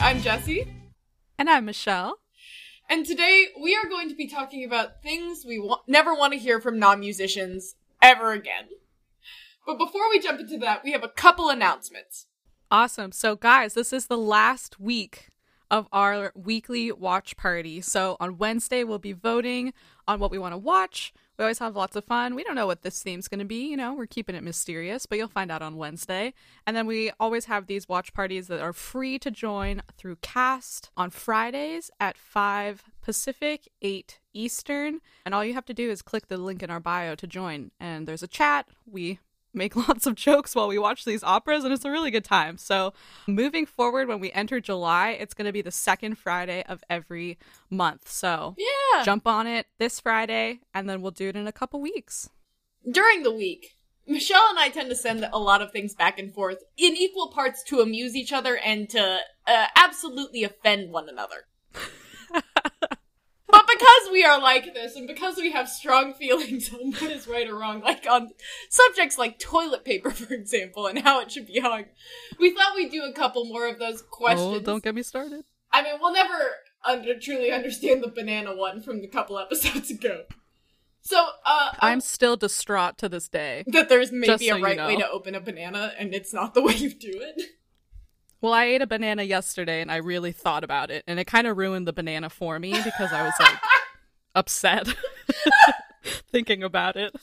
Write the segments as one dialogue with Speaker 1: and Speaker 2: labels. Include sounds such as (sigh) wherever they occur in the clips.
Speaker 1: I'm Jesse.
Speaker 2: And I'm Michelle.
Speaker 1: And today we are going to be talking about things we wa- never want to hear from non musicians ever again. But before we jump into that, we have a couple announcements.
Speaker 2: Awesome. So, guys, this is the last week of our weekly watch party. So, on Wednesday, we'll be voting on what we want to watch. We always have lots of fun. We don't know what this theme's going to be. You know, we're keeping it mysterious, but you'll find out on Wednesday. And then we always have these watch parties that are free to join through Kast on Fridays at 5 Pacific, 8 Eastern. And all you have to do is click the link in our bio to join. And there's a chat. We make (laughs) lots of jokes while we watch these operas and it's a really good time. So, moving forward when we enter July, it's going to be the second Friday of every month. So,
Speaker 1: Yeah.
Speaker 2: jump on it this Friday and then we'll do it in a couple weeks.
Speaker 1: During the week, Michelle and I tend to send a lot of things back and forth in equal parts to amuse each other and to uh, absolutely offend one another. (laughs) but because we are like this and because we have strong feelings (laughs) on what is right or wrong, like on subjects like toilet paper, (laughs) for example, and how it should be hung, we thought we'd do a couple more of those questions.
Speaker 2: Oh, don't get me started.
Speaker 1: I mean, we'll never under truly understand the banana one from the couple episodes ago. So, uh,
Speaker 2: I'm still distraught to this day.
Speaker 1: that there's maybe
Speaker 2: so
Speaker 1: a
Speaker 2: you
Speaker 1: right way to open a banana and it's not the way you do it.
Speaker 2: Well, I ate a banana yesterday and I really thought about it and it kind of ruined the banana for me because I was like (laughs) upset (laughs) thinking about it.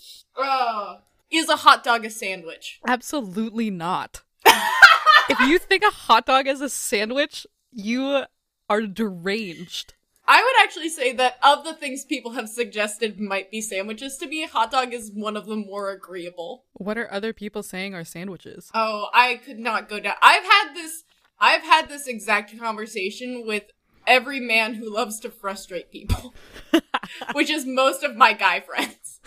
Speaker 1: Is a hot dog a sandwich?
Speaker 2: Absolutely not. (laughs) if you think a hot dog is a sandwich, you are deranged.
Speaker 1: I would actually say that of the things people have suggested might be sandwiches to me, hot dog is one of the more agreeable.
Speaker 2: What are other people saying are sandwiches?
Speaker 1: Oh, I could not go down. I've had this I've had this exact conversation with every man who loves to frustrate people, (laughs) which is most of my guy friends.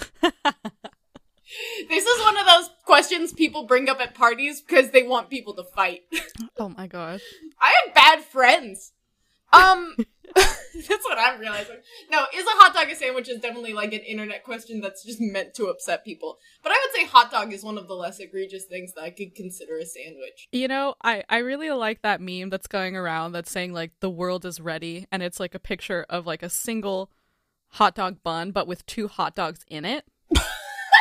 Speaker 1: this is one of those questions people bring up at parties because they want people to fight.
Speaker 2: Oh my gosh.
Speaker 1: I have bad friends. Um, (laughs) that's what I'm realizing. No, is a hot dog a sandwich is definitely like an internet question that's just meant to upset people. But I would say hot dog is one of the less egregious things that I could consider a sandwich.
Speaker 2: You know, I, I really like that meme that's going around that's saying like the world is ready and it's like a picture of like a single hot dog bun but with two hot dogs in it.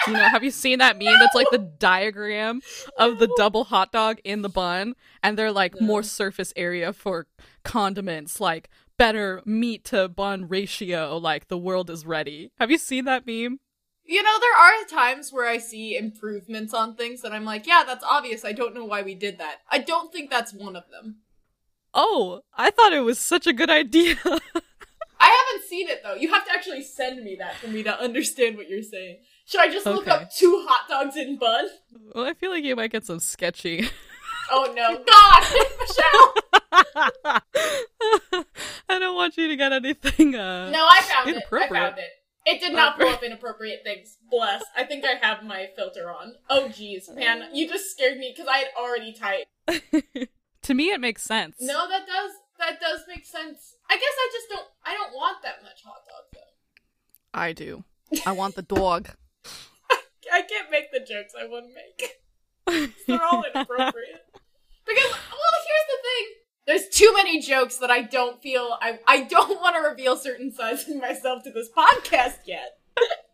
Speaker 2: You know, have you seen that meme that's like the diagram of the double hot dog in the bun and they're like more surface area for condiments like better meat to bun ratio like the world is ready. Have you seen that meme?
Speaker 1: You know, there are times where I see improvements on things that I'm like, yeah, that's obvious. I don't know why we did that. I don't think that's one of them.
Speaker 2: Oh, I thought it was such a good idea. (laughs)
Speaker 1: I haven't seen it though. You have to actually send me that for me to understand what you're saying. Should I just look
Speaker 2: Okay.
Speaker 1: up two hot dogs in bun?
Speaker 2: well, I feel like you might get some sketchy.
Speaker 1: Oh (laughs) no, God, Michelle! (laughs)
Speaker 2: I don't want you to get anything uh
Speaker 1: No, I found it. I found it. It did not pull up inappropriate things. Bless. I think I have my filter on. Oh jeez, man, you just scared me because I had already typed. (laughs)
Speaker 2: to me it makes sense.
Speaker 1: No, that does that does make sense. I guess I just don't. I don't want that much hot dog though.
Speaker 2: I do. I want the dog.
Speaker 1: I can't make the jokes I want to make. (laughs) They're all inappropriate. Because well, here's the thing. There's too many jokes that I don't feel I I don't want to reveal certain sides of myself to this podcast yet.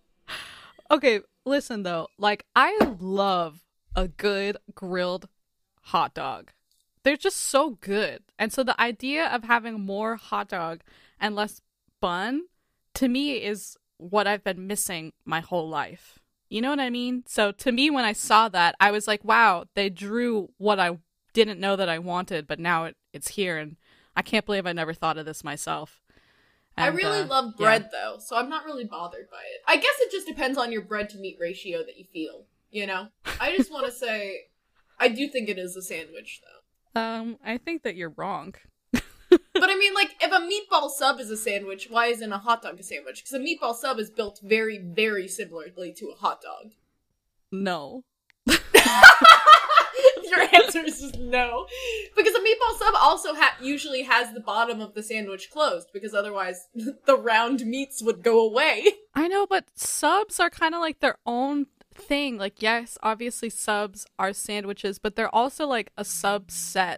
Speaker 1: (laughs)
Speaker 2: okay, listen though. Like I love a good grilled hot dog. They're just so good. And so the idea of having more hot dog and less bun to me is what I've been missing my whole life. You know what I mean? So to me when I saw that, I was like, wow, they drew what I didn't know that I wanted, but now it, it's here and I can't believe I never thought of this myself.
Speaker 1: I really
Speaker 2: uh,
Speaker 1: love
Speaker 2: yeah.
Speaker 1: bread though, so I'm not really bothered by it. I guess it just depends on your bread to meat ratio that you feel, you know? I just want to (laughs) say I do think it is a sandwich though.
Speaker 2: Um, I think that you're wrong.
Speaker 1: But I mean, like, if a meatball sub is a sandwich, why isn't a hot dog a sandwich? Because a meatball sub is built very, very similarly to a hot dog.
Speaker 2: No. (laughs)
Speaker 1: Your answer is just no. Because a meatball sub also ha- usually has the bottom of the sandwich closed, because otherwise (laughs) the round meats would go away.
Speaker 2: I know, but subs are kind of like their own thing. Like, yes, obviously subs are sandwiches, but they're also like a subset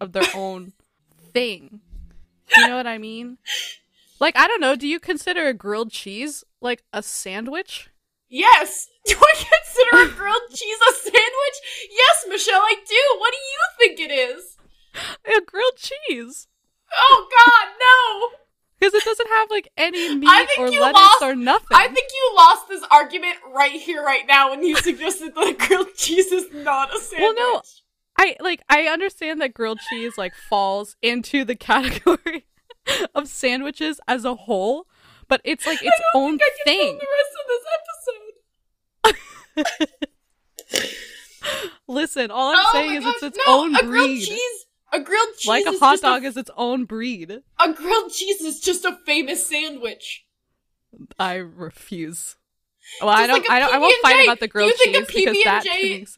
Speaker 2: of their (laughs) own thing. You know what I mean? Like, I don't know. Do you consider a grilled cheese like a sandwich?
Speaker 1: Yes. (laughs) Do I consider a grilled (laughs) cheese a sandwich? Yes, Michelle, I do. What do you think it is?
Speaker 2: A grilled cheese.
Speaker 1: Oh God, no!
Speaker 2: Because it doesn't have like any meat or lettuce
Speaker 1: lost-
Speaker 2: or nothing.
Speaker 1: I think you lost this argument right here, right now, when you suggested that a grilled cheese is not a sandwich.
Speaker 2: Well, no. I like I understand that grilled cheese like falls into the category (laughs) of sandwiches as a whole, but it's like its own
Speaker 1: think I can
Speaker 2: thing.
Speaker 1: the rest of this episode. (laughs)
Speaker 2: Listen, all I'm
Speaker 1: oh
Speaker 2: saying is
Speaker 1: gosh,
Speaker 2: it's its
Speaker 1: no,
Speaker 2: own
Speaker 1: a grilled
Speaker 2: breed.
Speaker 1: cheese. A grilled cheese,
Speaker 2: Like a hot
Speaker 1: just
Speaker 2: dog is its own breed.
Speaker 1: A grilled cheese is just a famous sandwich.
Speaker 2: I refuse. Well, I don't.
Speaker 1: like a
Speaker 2: I don't. I won't fight about the grilled cheese because that to
Speaker 1: PB&J
Speaker 2: me is-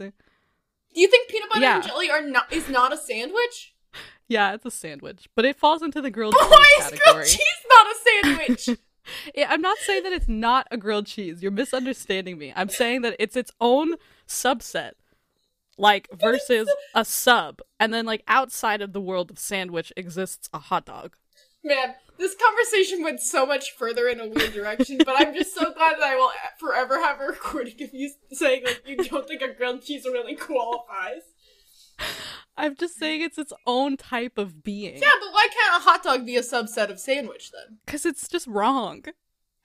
Speaker 1: Do you think peanut butter and jelly are not is not a sandwich?
Speaker 2: Yeah, it's a sandwich, but it falls into the grilled
Speaker 1: But (laughs)
Speaker 2: cheese
Speaker 1: why is
Speaker 2: category.
Speaker 1: grilled cheese not a sandwich? (laughs)
Speaker 2: Yeah, I'm not saying that it's not a grilled cheese. You're misunderstanding me. I'm saying that it's its own subset, like versus a sub, and then like outside of the world of sandwich exists a hot dog.
Speaker 1: Man, this conversation went so much further in a weird direction, but I'm just so glad that I will forever have a recording of you saying that you don't think a grilled cheese really qualifies.
Speaker 2: I'm just saying it's its own type of being.
Speaker 1: Yeah, but why can't a hot dog be a subset of sandwich then?
Speaker 2: Because it's just wrong.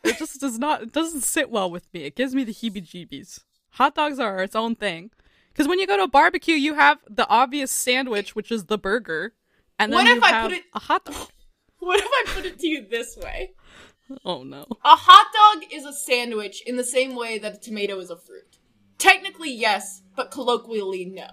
Speaker 2: It just does not. It doesn't sit well with me. It gives me the heebie-jeebies. Hot dogs are its own thing. Because when you go to a barbecue, you have the obvious sandwich, which is the burger, and then
Speaker 1: What if
Speaker 2: you
Speaker 1: I
Speaker 2: have
Speaker 1: put it-
Speaker 2: a hot dog. (laughs)
Speaker 1: What if I put it to you this way?
Speaker 2: Oh no.
Speaker 1: A hot dog is a sandwich in the same way that a tomato is a fruit. Technically, yes, but colloquially, no.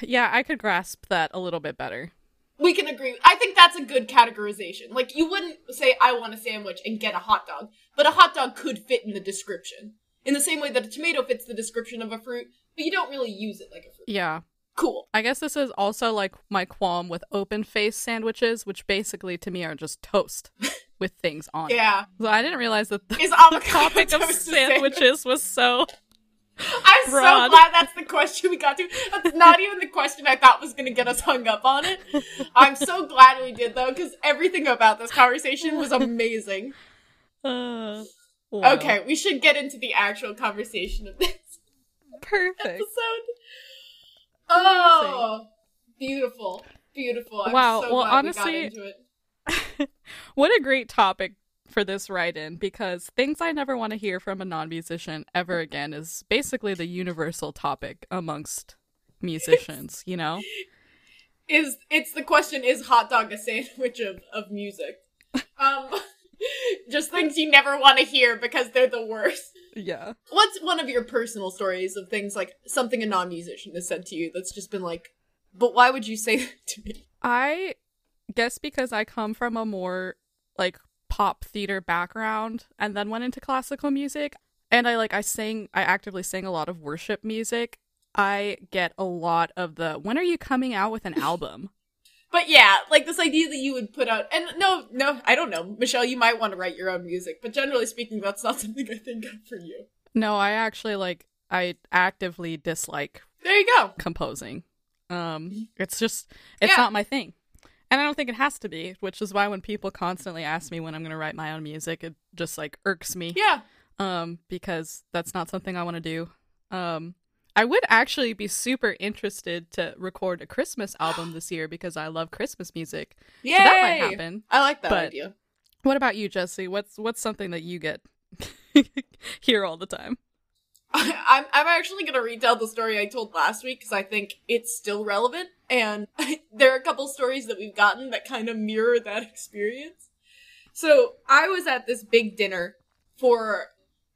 Speaker 2: Yeah, I could grasp that a little bit better.
Speaker 1: We can agree. I think that's a good categorization. Like, you wouldn't say, I want a sandwich and get a hot dog, but a hot dog could fit in the description. In the same way that a tomato fits the description of a fruit, but you don't really use it like a fruit.
Speaker 2: Yeah.
Speaker 1: Cool.
Speaker 2: I guess this is also like my qualm with open face sandwiches, which basically to me are just toast (laughs) with things on it.
Speaker 1: Yeah.
Speaker 2: So I didn't realize that the,
Speaker 1: is
Speaker 2: the (laughs) topic of
Speaker 1: a sandwich?
Speaker 2: sandwiches was so.
Speaker 1: I'm
Speaker 2: Broad.
Speaker 1: so glad that's the question we got to. That's not even the question I thought was going to get us hung up on it. I'm so glad we did though, because everything about this conversation was amazing.
Speaker 2: Uh, wow.
Speaker 1: Okay, we should get into the actual conversation of this
Speaker 2: Perfect.
Speaker 1: episode. Oh, beautiful, beautiful. I'm
Speaker 2: Wow,
Speaker 1: so
Speaker 2: well,
Speaker 1: glad we
Speaker 2: honestly-
Speaker 1: got into it. (laughs)
Speaker 2: What a great topic for this write in because things I never want to hear from a non musician ever again is basically the universal topic amongst musicians, you know? (laughs)
Speaker 1: Is it's the question: Is hot dog a sandwich of of music? (laughs) Um, (laughs) just things you never want to hear because they're the worst.
Speaker 2: Yeah.
Speaker 1: What's one of your personal stories of things like something a non-musician has said to you that's just been like, but why would you say (laughs) that to me?
Speaker 2: I guess because I come from a more like pop theater background and then went into classical music and I like I sing I actively sing a lot of worship music. I get a lot of the when are you coming out with an (laughs) album?
Speaker 1: But yeah, like this idea that you would put out, and no, no, I don't know, Michelle, you might want to write your own music, but generally speaking, that's not (laughs) something I think of for you.
Speaker 2: No, I actually like I actively dislike
Speaker 1: There you go.
Speaker 2: composing. Um it's just it's
Speaker 1: Yeah.
Speaker 2: not my thing. And I don't think it has to be, which is why when people constantly ask me when I'm going to write my own music, it just like irks me.
Speaker 1: Yeah.
Speaker 2: um because that's not something I want to do. Um I would actually be super interested to record a Christmas (gasps) album this year because I love Christmas music.
Speaker 1: Yeah,
Speaker 2: So that might happen.
Speaker 1: I like that
Speaker 2: But-
Speaker 1: idea.
Speaker 2: What about you, Jesse? What's what's something that you get (laughs) here all the time? (laughs)
Speaker 1: I'm I'm actually gonna retell the story I told last week because I think it's still relevant, and (laughs) there are a couple stories that we've gotten that kind of mirror that experience. So I was at this big dinner for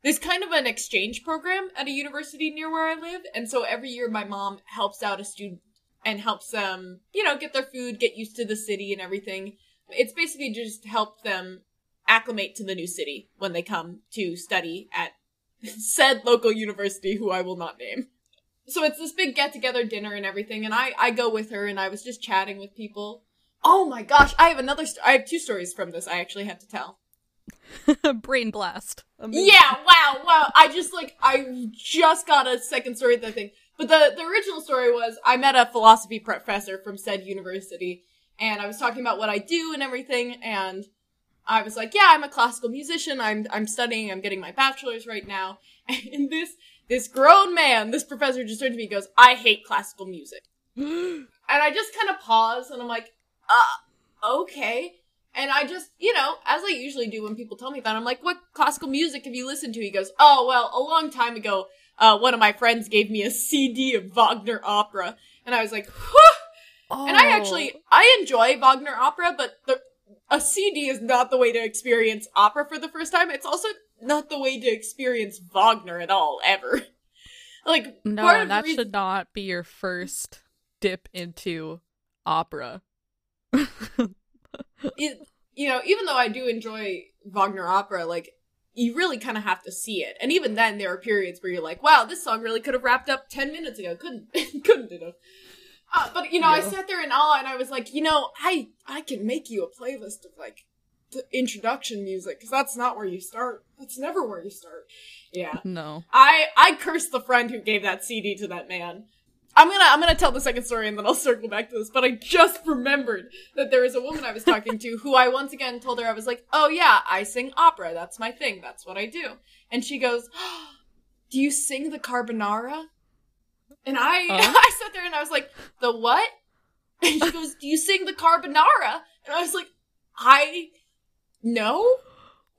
Speaker 1: there's kind of an exchange program at a university near where I live, and so every year my mom helps out a student and helps them, you know, get their food, get used to the city and everything. It's basically just help them acclimate to the new city when they come to study at (laughs) said local university who I will not name. So it's this big get together dinner and everything, and I I go with her and I was just chatting with people. Oh my gosh, I have another. St- I have two stories from this. I actually have to tell. (laughs)
Speaker 2: Brain blast. Amazing.
Speaker 1: Yeah, wow, wow. I just like I just got a second story of that thing. But the the original story was I met a philosophy professor from said university, and I was talking about what I do and everything, and I was like, "Yeah, I'm a classical musician. I'm I'm studying. I'm getting my bachelor's right now." (laughs) And this this grown man, this professor, just turned to me and goes, "I hate classical music," (gasps) and I just kind of pause, and I'm like, "Uh, okay." And I just, you know, as I usually do when people tell me that, I'm like, "What classical music have you listened to?" He goes, "Oh, well, a long time ago." Uh, one of my friends gave me a CD of Wagner opera, and I was like, Whew!
Speaker 2: Oh.
Speaker 1: And I actually I enjoy Wagner opera, but the a CD is not the way to experience opera for the first time. It's also not the way to experience Wagner at all ever. (laughs) like
Speaker 2: no, that
Speaker 1: reason-
Speaker 2: should not be your first dip into opera. (laughs)
Speaker 1: it, you know, even though I do enjoy Wagner opera, like you really kind of have to see it. And even then, there are periods where you're like, "Wow, this song really could have wrapped up ten minutes ago. Couldn't (laughs) couldn't it have?" Uh, but you know, I sat there in awe, and I was like, you know, I I can make you a playlist of like the introduction music because that's not where you start. That's never where you start. Yeah.
Speaker 2: No.
Speaker 1: I I cursed the friend who gave that CD to that man. I'm gonna I'm gonna tell the second story and then I'll circle back to this. But I just remembered that there was a woman I was talking to who I once again told her I was like, oh yeah, I sing opera. That's my thing. That's what I do. And she goes, do you sing the carbonara? And I
Speaker 2: Huh? (laughs)
Speaker 1: I sat there and I was like, the what? And she goes, do you sing the carbonara? And I was like, I no.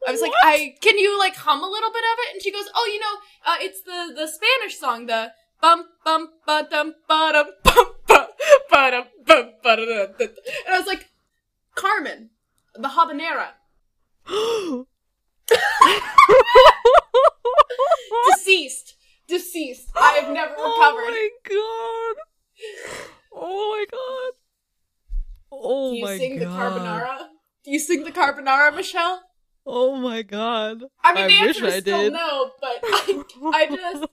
Speaker 1: I was like, I can you like hum a little bit of it? And she goes, oh, you know, uh, it's the the Spanish song, the bum bum ba dum ba dum bum ba ba dum bum ba da. And I was like, Carmen, the habanera, (gasps) deceased, deceased. I have never oh recovered.
Speaker 2: Oh my god. Oh my god. Oh
Speaker 1: Do you
Speaker 2: my
Speaker 1: sing
Speaker 2: god.
Speaker 1: the carbonara? Do you sing the carbonara, Michelle?
Speaker 2: Oh my god.
Speaker 1: I mean, the
Speaker 2: I wish
Speaker 1: answer is
Speaker 2: I
Speaker 1: still
Speaker 2: did.
Speaker 1: no, but (laughs) I, I just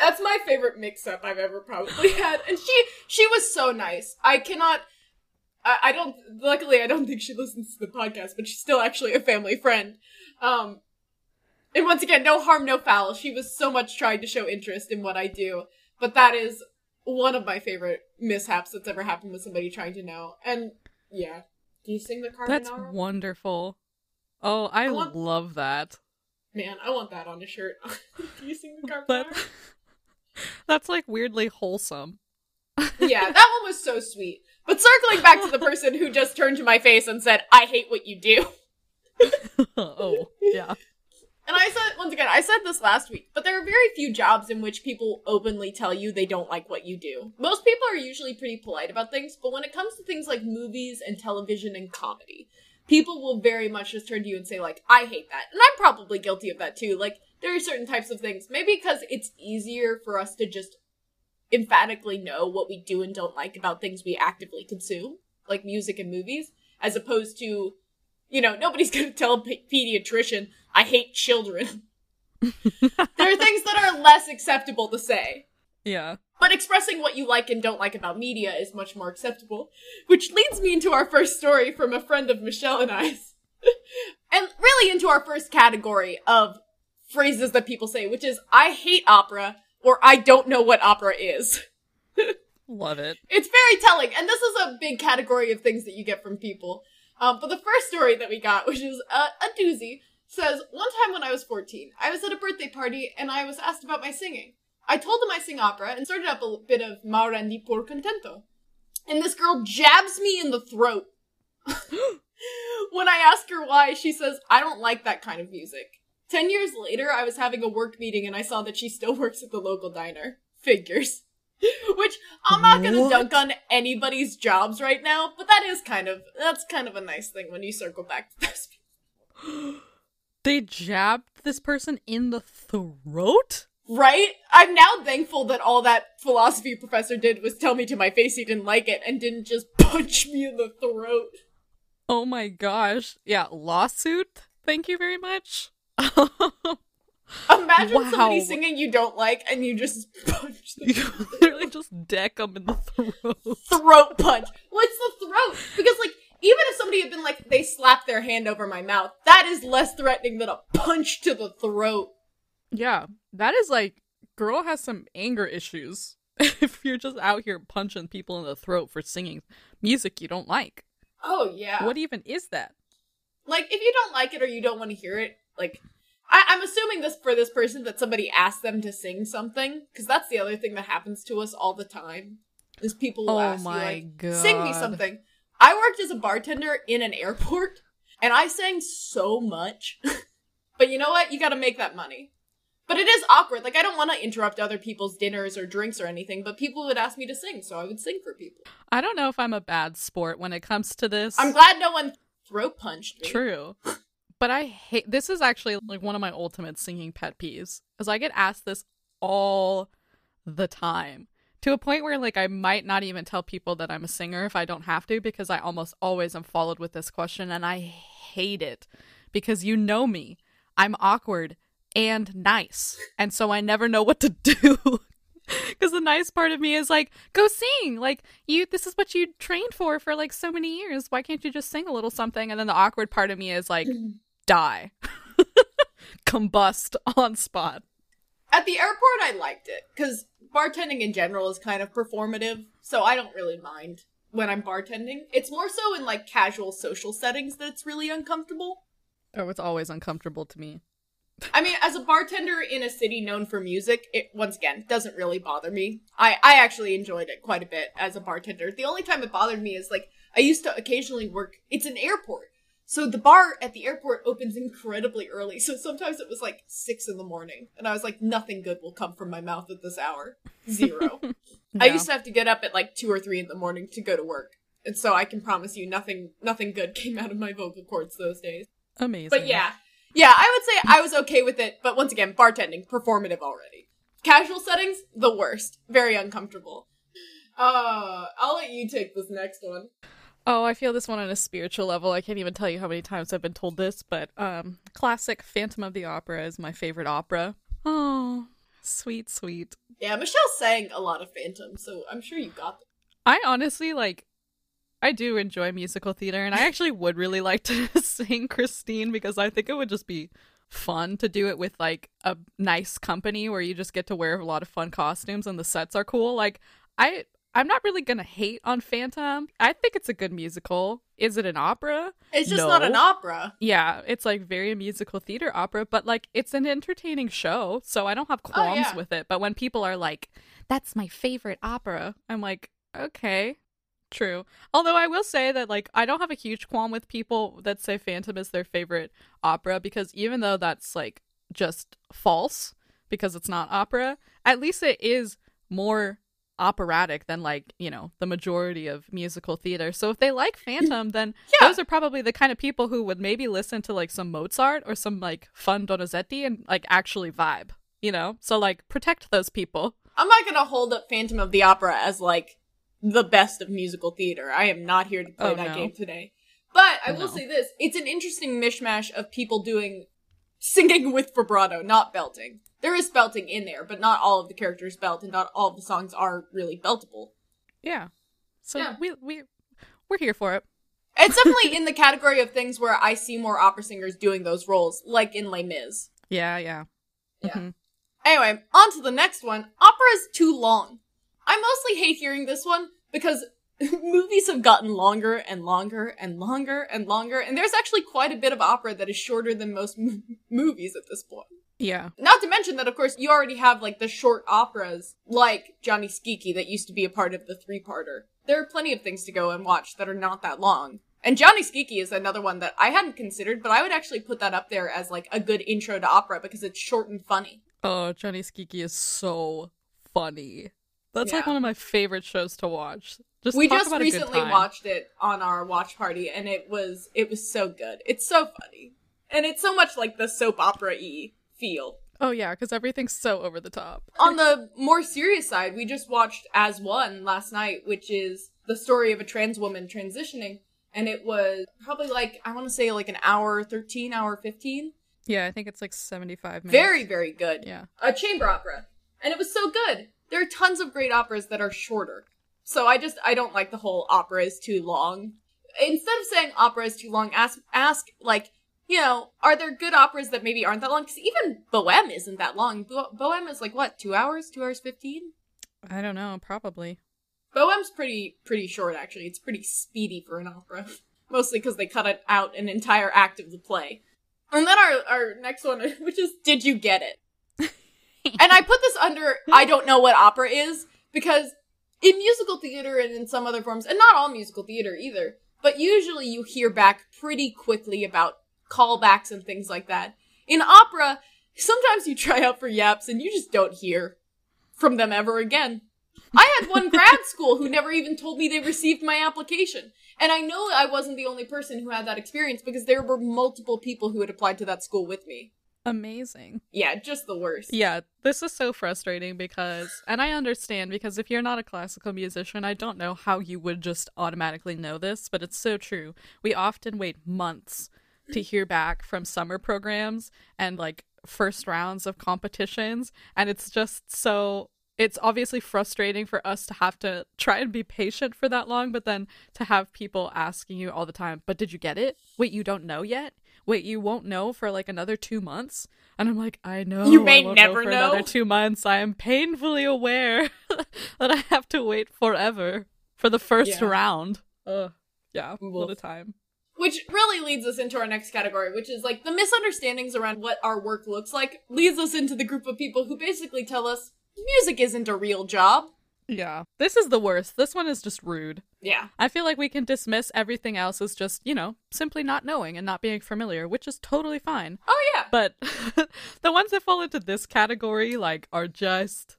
Speaker 1: that's my favorite mix-up I've ever probably (laughs) had, and she she was so nice. I cannot. I, I don't. Luckily, I don't think she listens to the podcast, but she's still actually a family friend. Um, and once again, no harm, no foul. She was so much trying to show interest in what I do, but that is one of my favorite mishaps that's ever happened with somebody trying to know. And yeah, do you sing the carbonara?
Speaker 2: That's wonderful. Oh, I,
Speaker 1: I want-
Speaker 2: love that.
Speaker 1: Man, I want that on a shirt. (laughs) do you sing the carbonara?
Speaker 2: That (laughs) That's like weirdly wholesome.
Speaker 1: yeah, that one was so sweet. But circling back to the (laughs) person who just turned to my face and said, I hate what you do. (laughs)
Speaker 2: oh, yeah.
Speaker 1: And I said, once again, I said this last week, but there are very few jobs in which people openly tell you they don't like what you do. Most people are usually pretty polite about things, but when it comes to things like movies and television and comedy, people will very much just turn to you and say, like, I hate that. And I'm probably guilty of that too. Like, there are certain types of things, maybe because it's easier for us to just emphatically know what we do and don't like about things we actively consume, like music and movies, as opposed to, you know, nobody's (laughs) gonna tell a pe- pediatrician, I hate children. (laughs) there are things that are less acceptable to say.
Speaker 2: Yeah.
Speaker 1: But expressing what you like and don't like about media is much more acceptable. Which leads me into our first story from a friend of Michelle and I's. (laughs) and really into our first category of phrases that people say, which is, I hate opera, or I don't know what opera is. (laughs)
Speaker 2: Love it.
Speaker 1: It's very telling, and this is a big category of things that you get from people. Um, but the first story that we got, (laughs) which is a, a doozy, says one time when I was 14, I was at a birthday party and I was asked about my singing. I told them I sing opera and started up a bit of Ma rendi pur contento. And this girl jabs me in the throat. (laughs) when I ask her why, she says, I don't like that kind of music. Ten years later, I was having a work meeting and I saw that she still (laughs) works at the local diner. Figures. (laughs) Which I'm not gonna
Speaker 2: What?
Speaker 1: dunk on anybody's jobs right now, but that is kind of that's kind of a nice thing when you circle back to those people. (gasps)
Speaker 2: They jabbed this person in the throat?
Speaker 1: Right? I'm now thankful that all that philosophy professor did was tell me to my face he didn't like it and didn't just (laughs) punch me in the throat.
Speaker 2: Oh my gosh. Yeah, lawsuit? Thank you very much. (laughs)
Speaker 1: Imagine
Speaker 2: Wow.
Speaker 1: somebody singing you don't like and you just (laughs) punch them.
Speaker 2: you literally just deck them in the throat.
Speaker 1: throat punch. What's the throat? Because like even if somebody had been like they slapped their hand over my mouth, that is less threatening than a punch to the throat.
Speaker 2: Yeah, that is like, girl has some anger issues. (laughs) if you're just out here punching people in the throat for singing music you don't like.
Speaker 1: Oh yeah.
Speaker 2: What even is that?
Speaker 1: Like if you don't like it or you don't want to hear it, like I, I'm assuming this for this person that somebody asked them to sing something because that's the other thing that happens to us all the time. Is people will
Speaker 2: Oh
Speaker 1: ask you like,
Speaker 2: god.
Speaker 1: sing me something. I worked as a bartender in an airport and I sang so much. (laughs) but you know what? You got to make that money. But it is awkward. Like I don't want to interrupt other people's dinners or drinks or anything, but people would ask me to sing, so I would sing for people.
Speaker 2: I don't know if I'm a bad sport when it comes to this.
Speaker 1: I'm glad no one throat punched me.
Speaker 2: True. (laughs) But I hate this is actually like one of my ultimate singing pet peeves. Because I get asked this all the time. To a point where like I might not even tell people that I'm a singer if I don't have to, because I almost always am followed with this question and I hate it. Because you know me. I'm awkward and nice. And so I never know what to (laughs) do. Because the nice part of me is like, go sing. Like you, this is what you trained for for like so many years. Why can't you just sing a little something? And then the awkward part of me is like, mm. Die, (laughs) combust on spot.
Speaker 1: At the airport, I liked it because bartending in general is kind of performative, so I don't really mind when I'm bartending. It's more so in like casual social settings that it's really uncomfortable.
Speaker 2: Oh, it's always uncomfortable to me. (laughs)
Speaker 1: I mean, as a bartender in a city known for music, it once again doesn't really bother me. I I actually enjoyed it quite a bit as a bartender. The only time it bothered me is like I used to occasionally work. It's an airport. So the bar at the airport opens incredibly early. So sometimes it was like six in the morning, and I was like, nothing good will come from my mouth at this hour. Zero. (laughs) I used to have to get up at like two or three in the morning to go to work, and so I can promise you, nothing, nothing good came out of my vocal cords those days.
Speaker 2: Amazing.
Speaker 1: But yeah, yeah, I would say I was okay with it. But once again, bartending, performative already. Casual settings, the worst. Very uncomfortable. Uh, I'll let you take this next one.
Speaker 2: Oh, I feel this one on a spiritual level. I can't even tell you how many times I've been told this, but um classic Phantom of the Opera is my favorite opera. Oh, sweet, sweet.
Speaker 1: Yeah, Michelle sang a lot of Phantom, so I'm sure you got them.
Speaker 2: I honestly like I do enjoy musical theater and I (laughs) actually would really like to (laughs) sing Christine because I think it would just be fun to do it with like a nice company where you just get to wear a lot of fun costumes and the sets are cool. Like I I'm not really going to hate on Phantom. I think it's a good musical. Is it an opera?
Speaker 1: It's just not an opera.
Speaker 2: Yeah, it's like very musical theater opera, but like it's an entertaining show, so I don't have oh, qualms
Speaker 1: yeah.
Speaker 2: with it. But when people are like, "That's my favorite opera," I'm like, "Okay, true." Although I will say that like I don't have a huge qualm with people that say Phantom is their favorite opera because even though that's like just false because it's not opera, at least it is more operatic than like you know the majority of musical theater so if they like phantom then
Speaker 1: Yeah.
Speaker 2: those are probably the kind of people who would maybe listen to like some mozart or some like fun donizetti and like actually vibe you know so like protect those people
Speaker 1: I'm not gonna hold up Phantom of the Opera as like the best of musical theater. I am not here to play
Speaker 2: Oh,
Speaker 1: that
Speaker 2: no.
Speaker 1: game today. But I will say this: it's an interesting mishmash of people doing singing with vibrato, not belting. There is belting in there, but not all of the characters belt, and not all of the songs are really beltable.
Speaker 2: yeah so
Speaker 1: Yeah.
Speaker 2: we we we're here for it
Speaker 1: It's definitely (laughs) in the category of things where I see more opera singers doing those roles, like in Les Mis.
Speaker 2: yeah yeah
Speaker 1: Yeah.
Speaker 2: Mhm.
Speaker 1: Anyway, on to the next one. Opera is too long. I mostly hate hearing this one because (laughs) movies have gotten longer and longer and longer and longer, and there's actually quite a bit of opera that is shorter than most m- (laughs) movies at this point.
Speaker 2: yeah
Speaker 1: Not to mention that, of course, you already have like the short operas like Gianni Schicchi that used to be a part of the three-parter. There are plenty of things to go and watch that are not that long. And Gianni Schicchi is another one that I hadn't considered, but I would actually put that up there as like a good intro to opera because it's short and funny.
Speaker 2: oh Gianni Schicchi is so funny that's like one of my favorite shows to watch. Just
Speaker 1: we just recently watched it on our watch party and it was it was so good. It's so funny. And it's so much like the soap opera y feel.
Speaker 2: Oh yeah because everything's so over the top. (laughs)
Speaker 1: On the more serious side we just watched as one last night which is the story of a trans woman transitioning and it was probably like i want to say like an hour 13 hour 15
Speaker 2: yeah i think it's like 75 minutes.
Speaker 1: Very very good.
Speaker 2: Yeah.
Speaker 1: A chamber opera. And it was so good there are tons of great operas that are shorter. So i just i don't like the whole opera is too long. Instead of saying opera is too long ask ask like you know are there good operas that maybe aren't that long? Because even bohème isn't that long. Bo- bohème is like what two hours two hours 15
Speaker 2: i don't know probably.
Speaker 1: Bohème's pretty pretty short actually. It's pretty speedy for an opera. (laughs) Mostly because they cut it out an entire act of the play. And then our, our next one, (laughs) which is Did You Get It? (laughs) and I put this under I don't know what opera is because in musical theater and in some other forms, and not all musical theater either, but usually you hear back pretty quickly about callbacks and things like that. In opera, sometimes you try out for YAPs and you just don't hear from them ever again. I had one grad (laughs) school who never even told me they received my application. And I know I wasn't the only person who had that experience because there were multiple people who had applied to that school with me.
Speaker 2: Amazing.
Speaker 1: Yeah, just the worst.
Speaker 2: Yeah, this is so frustrating because, and I understand because if you're not a classical musician, I don't know how you would just automatically know this, but it's so true. We often wait months to hear back from summer programs and like first rounds of competitions, and it's just so. It's obviously frustrating for us to have to try and be patient for that long, but then to have people asking you all the time, but did you get it? Wait, you don't know yet? Wait, you won't know for like another two months? And I'm like, I know.
Speaker 1: You may never
Speaker 2: know for
Speaker 1: know.
Speaker 2: another two months. I am painfully aware (laughs) that I have to wait forever for the first
Speaker 1: Yeah.
Speaker 2: round. Ugh. Yeah, what a
Speaker 1: Woof.
Speaker 2: time.
Speaker 1: Which really leads us into our next category, which is like the misunderstandings around what our work looks like, leads us into the group of people who basically tell us music isn't a real job.
Speaker 2: Yeah. This is the worst. This one is just rude.
Speaker 1: Yeah.
Speaker 2: I feel like we can dismiss everything else as just, you know, simply not knowing and not being familiar, which is totally fine.
Speaker 1: Oh yeah.
Speaker 2: But (laughs) the ones that fall into this category like are just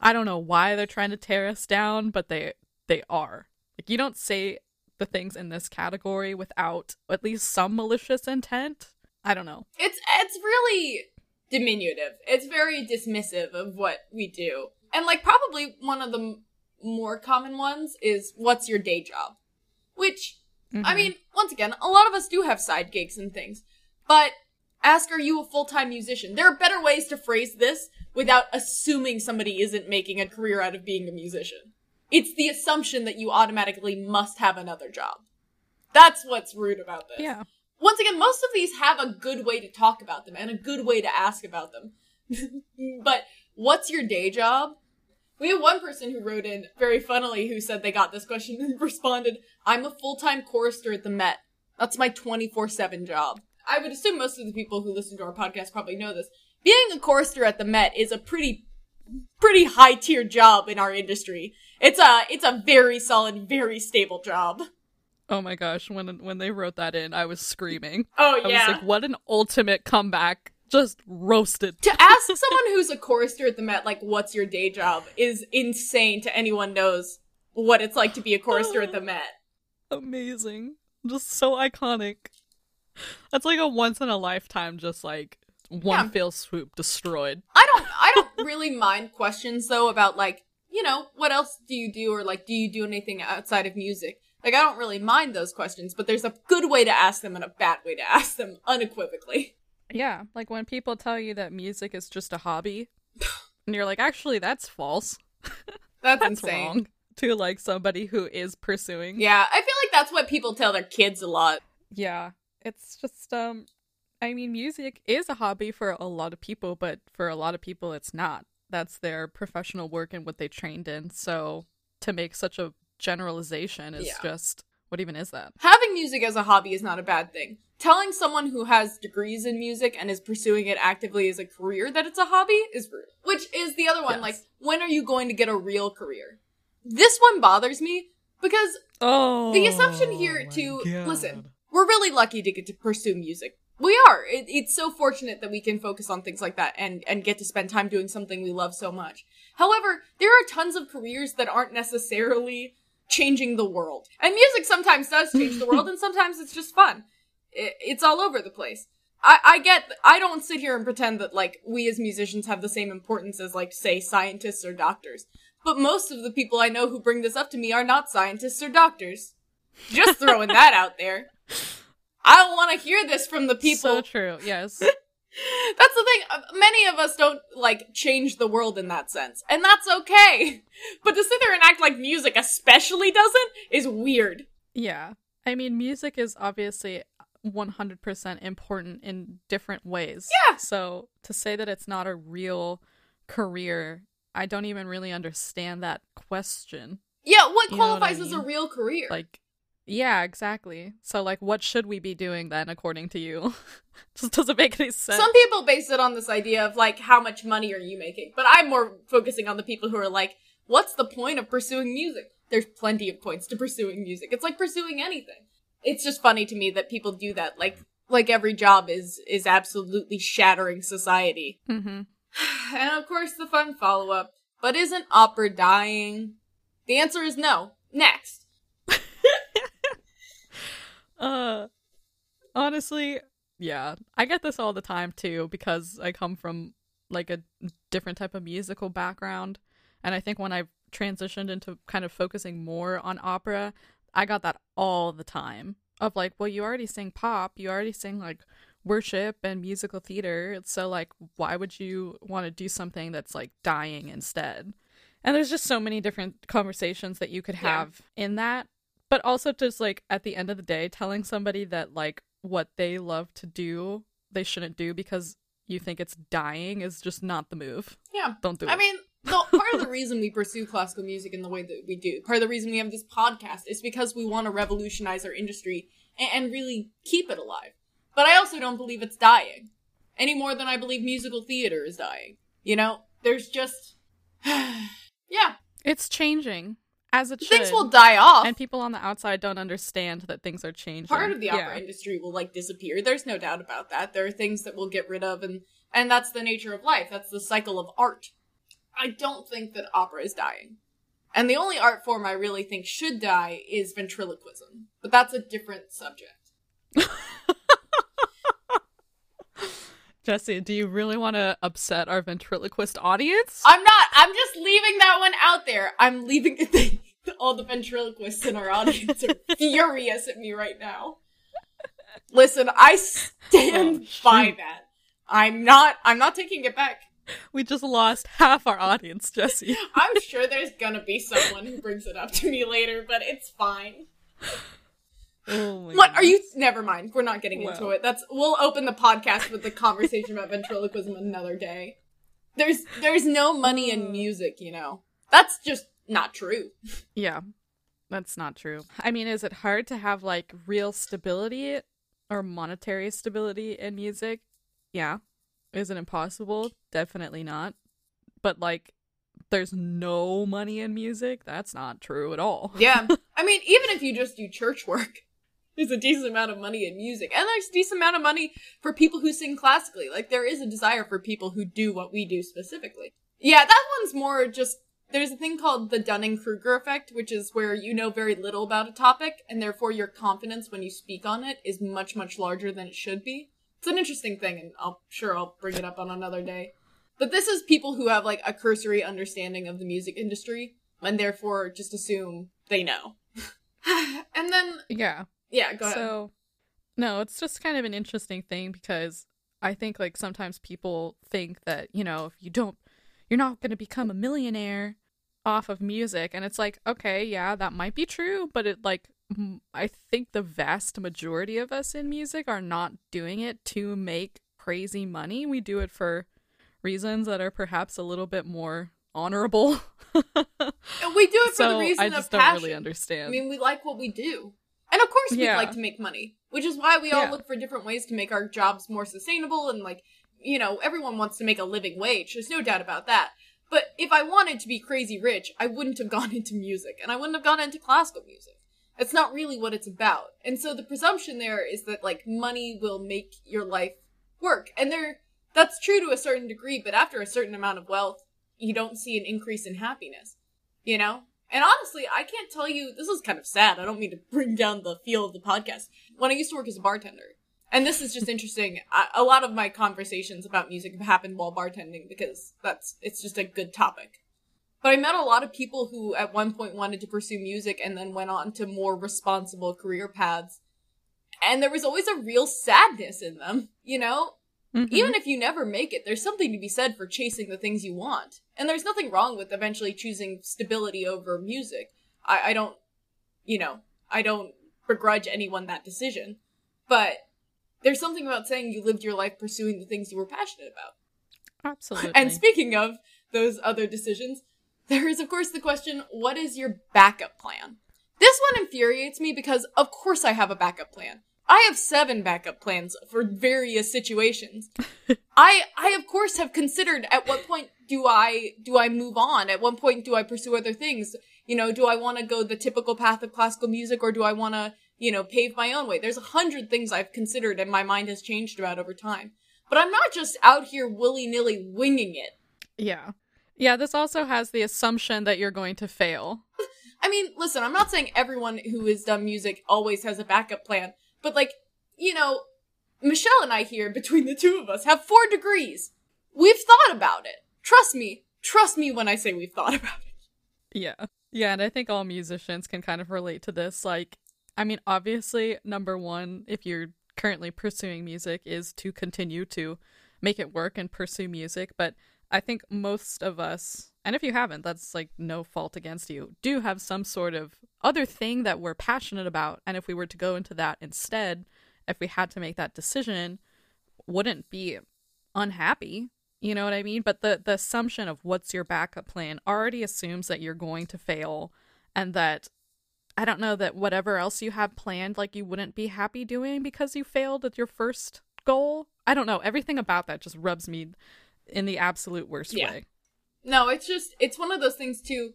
Speaker 2: I don't know why they're trying to tear us down, but they they are. Like you don't say the things in this category without at least some malicious intent. I don't know.
Speaker 1: It's it's really diminutive. It's very dismissive of what we do. And like probably one of the m- more common ones is what's your day job? Which I
Speaker 2: Mhm.
Speaker 1: mean, once again, a lot of us do have side gigs and things. But ask are you a full-time musician? There are better ways to phrase this without assuming somebody isn't making a career out of being a musician. It's the assumption that you automatically must have another job. That's what's rude about this
Speaker 2: yeah.
Speaker 1: once again, most of these have a good way to talk about them and a good way to ask about them. (laughs) but what's your day job? We have one person who wrote in very funnily who said they got this question and (laughs) responded, I'm a full time chorister at the Met. That's my 24 7 job. I would assume most of the people who listen to our podcast probably know this. Being a chorister at the Met is a pretty, pretty high tier job in our industry. It's a, it's a very solid, very stable job.
Speaker 2: Oh my gosh, when when they wrote that in, I was screaming.
Speaker 1: Oh
Speaker 2: I
Speaker 1: yeah.
Speaker 2: was like, what an ultimate comeback. Just roasted.
Speaker 1: to ask someone who's a chorister at the Met, like, what's your day job, is insane to anyone knows what it's like to be a chorister at the oh, Met.
Speaker 2: Amazing. Just so iconic. That's like a once in a lifetime, just like one
Speaker 1: Yeah.
Speaker 2: fell swoop destroyed.
Speaker 1: I don't, I don't (laughs) really mind questions though about like, you know, what else do you do, or like, do you do anything outside of music? Like, I don't really mind those questions, but there's a good way to ask them and a bad way to ask them unequivocally.
Speaker 2: Yeah, like when people tell you that music is just a hobby, (laughs) and you're like, actually, that's false. (laughs)
Speaker 1: That's,
Speaker 2: That's
Speaker 1: insane.
Speaker 2: wrong. To like somebody who is pursuing.
Speaker 1: Yeah, I feel like that's what people tell their kids a lot.
Speaker 2: Yeah, it's just um, I mean, music is a hobby for a lot of people, but for a lot of people, it's not. That's their professional work and what they trained in. So to make such a generalization is
Speaker 1: Yeah.
Speaker 2: just what even is that?
Speaker 1: having music as a hobby is not a bad thing. Telling someone who has degrees in music and is pursuing it actively as a career that it's a hobby is rude. Which is the other one,
Speaker 2: Yes.
Speaker 1: like, when are you going to get a real career? This one bothers me because
Speaker 2: Oh,
Speaker 1: the assumption here to listen, we're really lucky to get to pursue music. We are. It, it's so fortunate that we can focus on things like that and and get to spend time doing something we love so much. However, there are tons of careers that aren't necessarily changing the world. And music sometimes does change the world (laughs) and sometimes it's just fun. It, it's all over the place. I, I get, I don't sit here and pretend that like we as musicians have the same importance as like say scientists or doctors. But most of the people I know who bring this up to me are not scientists or doctors. Just throwing that out there. I don't want to hear this from the people.
Speaker 2: So true. Yes. (laughs)
Speaker 1: That's the thing. uh, Many of us don't like change the world in that sense, and that's okay. But to sit there and act like music especially doesn't is weird.
Speaker 2: Yeah. I mean, music is obviously 100% important in different ways.
Speaker 1: Yeah.
Speaker 2: So to say that it's not a real career, I don't even really understand that question.
Speaker 1: Yeah, what
Speaker 2: You know what I
Speaker 1: qualifies as a real career?
Speaker 2: Like, Yeah, exactly. So, like, what should we be doing then, according to you? (laughs) Just doesn't make any sense.
Speaker 1: Some people base it on this idea of like how much money are you making, but I'm more focusing on the people who are like, what's the point of pursuing music? There's plenty of points to pursuing music. It's like pursuing anything. It's just funny to me that people do that. Like, like every job is is absolutely shattering society.
Speaker 2: hmm (sighs)
Speaker 1: And of course, the fun follow up. But isn't opera dying? The answer is no. Next. (laughs)
Speaker 2: Uh, honestly, yeah, I get this all the time too because I come from like a different type of musical background, and I think when I transitioned into kind of focusing more on opera, I got that all the time of like, well, you already sing pop, you already sing like worship and musical theater, so like, why would you want to do something that's like dying instead? And there's just so many different conversations that you could
Speaker 1: Yeah.
Speaker 2: have in that but also just like at the end of the day telling somebody that like what they love to do they shouldn't do because you think it's dying is just not the move
Speaker 1: Yeah.
Speaker 2: don't do it
Speaker 1: I mean, the, part of the reason we pursue classical music in the way that we do, part of the reason we have this podcast is because we want to revolutionize our industry and, and really keep it alive. But I also don't believe it's dying any more than I believe musical theater is dying. You know, there's just, (sighs) yeah,
Speaker 2: it's changing as it should
Speaker 1: things will die off.
Speaker 2: and people on the outside don't understand that things are changing
Speaker 1: part of the opera
Speaker 2: Yeah.
Speaker 1: industry will like disappear there's no doubt about that there are things that we'll get rid of and and that's the nature of life that's the cycle of art i don't think that opera is dying. And the only art form i really think should die is ventriloquism but that's a different subject. (laughs)
Speaker 2: Jesse do you really want to upset our ventriloquist audience?
Speaker 1: I'm not. I'm just leaving that one out there. I'm leaving it th (laughs) all the ventriloquists in our audience are (laughs) furious at me right now. Listen i stand
Speaker 2: Oh,
Speaker 1: by that. I'm not i'm not taking it back (laughs)
Speaker 2: we just lost half our audience jesse (laughs)
Speaker 1: I'm sure there's gonna be someone who brings it up to me later, but it's fine.
Speaker 2: oh
Speaker 1: What are you? Never mind. We're not getting into it. That's we'll open the podcast with the conversation about ventriloquism another day. There's there's no money in mm. music, you know. That's just not true.
Speaker 2: Yeah, that's not true. I mean, is it hard to have like real stability or monetary stability in music? Yeah. Is it impossible? Definitely not. But like, there's no money in music? That's not true at all.
Speaker 1: Yeah. (laughs) I mean, even if you just do church work, (laughs) there's a decent amount of money in music. And there's a decent amount of money for people who sing classically. Like, there is a desire for people who do what we do specifically. Yeah, that one's more just. There's a thing called the Dunning Kruger effect, which is where you know very little about a topic, and therefore your confidence when you speak on it is much, much larger than it should be. It's an interesting thing, and I'm sure I'll bring it up on another day. But this is people who have like a cursory understanding of the music industry, and therefore just assume they know. (laughs) and then,
Speaker 2: Yeah.
Speaker 1: yeah, go ahead.
Speaker 2: So, no, it's just kind of an interesting thing because I think like sometimes people think that, you know, if you don't, you're not going to become a millionaire off of music. And it's like, okay, yeah, that might be true, but it like, I think the vast majority of us in music are not doing it to make crazy money. We do it for reasons that are perhaps a little bit more honorable. (laughs)
Speaker 1: We do it for the
Speaker 2: so
Speaker 1: reason
Speaker 2: I
Speaker 1: of
Speaker 2: just
Speaker 1: passion.
Speaker 2: don't really understand.
Speaker 1: I mean, we like what we do. And of course, we'd
Speaker 2: Yeah.
Speaker 1: like to make money, which is why we all
Speaker 2: Yeah.
Speaker 1: look for different ways to make our jobs more sustainable. And, like, you know, everyone wants to make a living wage. There's no doubt about that. But if I wanted to be crazy rich, I wouldn't have (laughs) gone into music, and I wouldn't have gone into classical music. That's not really what it's about. And so the presumption there is that, like, money will make your life work. And there, that's true to a certain degree, but after a certain amount of wealth, you don't see an increase in happiness. You know? And honestly, I can't tell you, this is kind of sad. I don't mean to (laughs) bring down the feel of the podcast. When I used to work as a bartender, and this is just (laughs) interesting, I, a lot of my conversations about music have happened while bartending because that's, it's just a good topic. But I met a lot of people who at one point wanted to pursue music and then went on to more responsible career paths. And there was always a real sadness in them, you know?
Speaker 2: Mhm.
Speaker 1: Even if you never make it, there's something to be said for chasing the things you want. And there's nothing wrong with eventually choosing stability over music. I, I don't, you know, I don't begrudge anyone that decision. But there's something about saying you lived your life pursuing the things you were passionate about.
Speaker 2: Absolutely.
Speaker 1: And speaking of those other decisions, there is, of course, the question what is your backup plan? This one infuriates me because, of course, I have a backup plan. I have seven backup plans for various situations. (laughs) I, I of course have considered at what point do I, do I move on? At what point do I pursue other things? You know, do I want to go the typical path of classical music or do I want to, you know, pave my own way? There's a hundred things I've considered and my mind has changed about over time. But I'm not just out here willy nilly winging it.
Speaker 2: Yeah. Yeah, this also has the assumption that you're going to fail.
Speaker 1: I mean, listen, I'm not saying everyone who has done music always has a backup plan, but like, you know, Michelle and I here, between the two of us, have four degrees. We've thought about it. Trust me. Trust me when I say we've thought about it.
Speaker 2: Yeah. Yeah, and I think all musicians can kind of relate to this. Like, I mean, obviously, number one, if you're currently pursuing music, is to continue to make it work and pursue music. But I think most of us, and if you haven't, that's like no fault against you, do have some sort of other thing that we're passionate about. And if we were to go into that instead, if we had to make that decision, wouldn't be unhappy. You know what I mean? But the the assumption of what's your backup plan already assumes that you're going to fail and that I don't know that whatever else you have planned like you wouldn't be happy doing because you failed at your first goal. I don't know. Everything about that just rubs me in the absolute worst
Speaker 1: Yeah.
Speaker 2: way.
Speaker 1: No, it's just, it's one of those things too.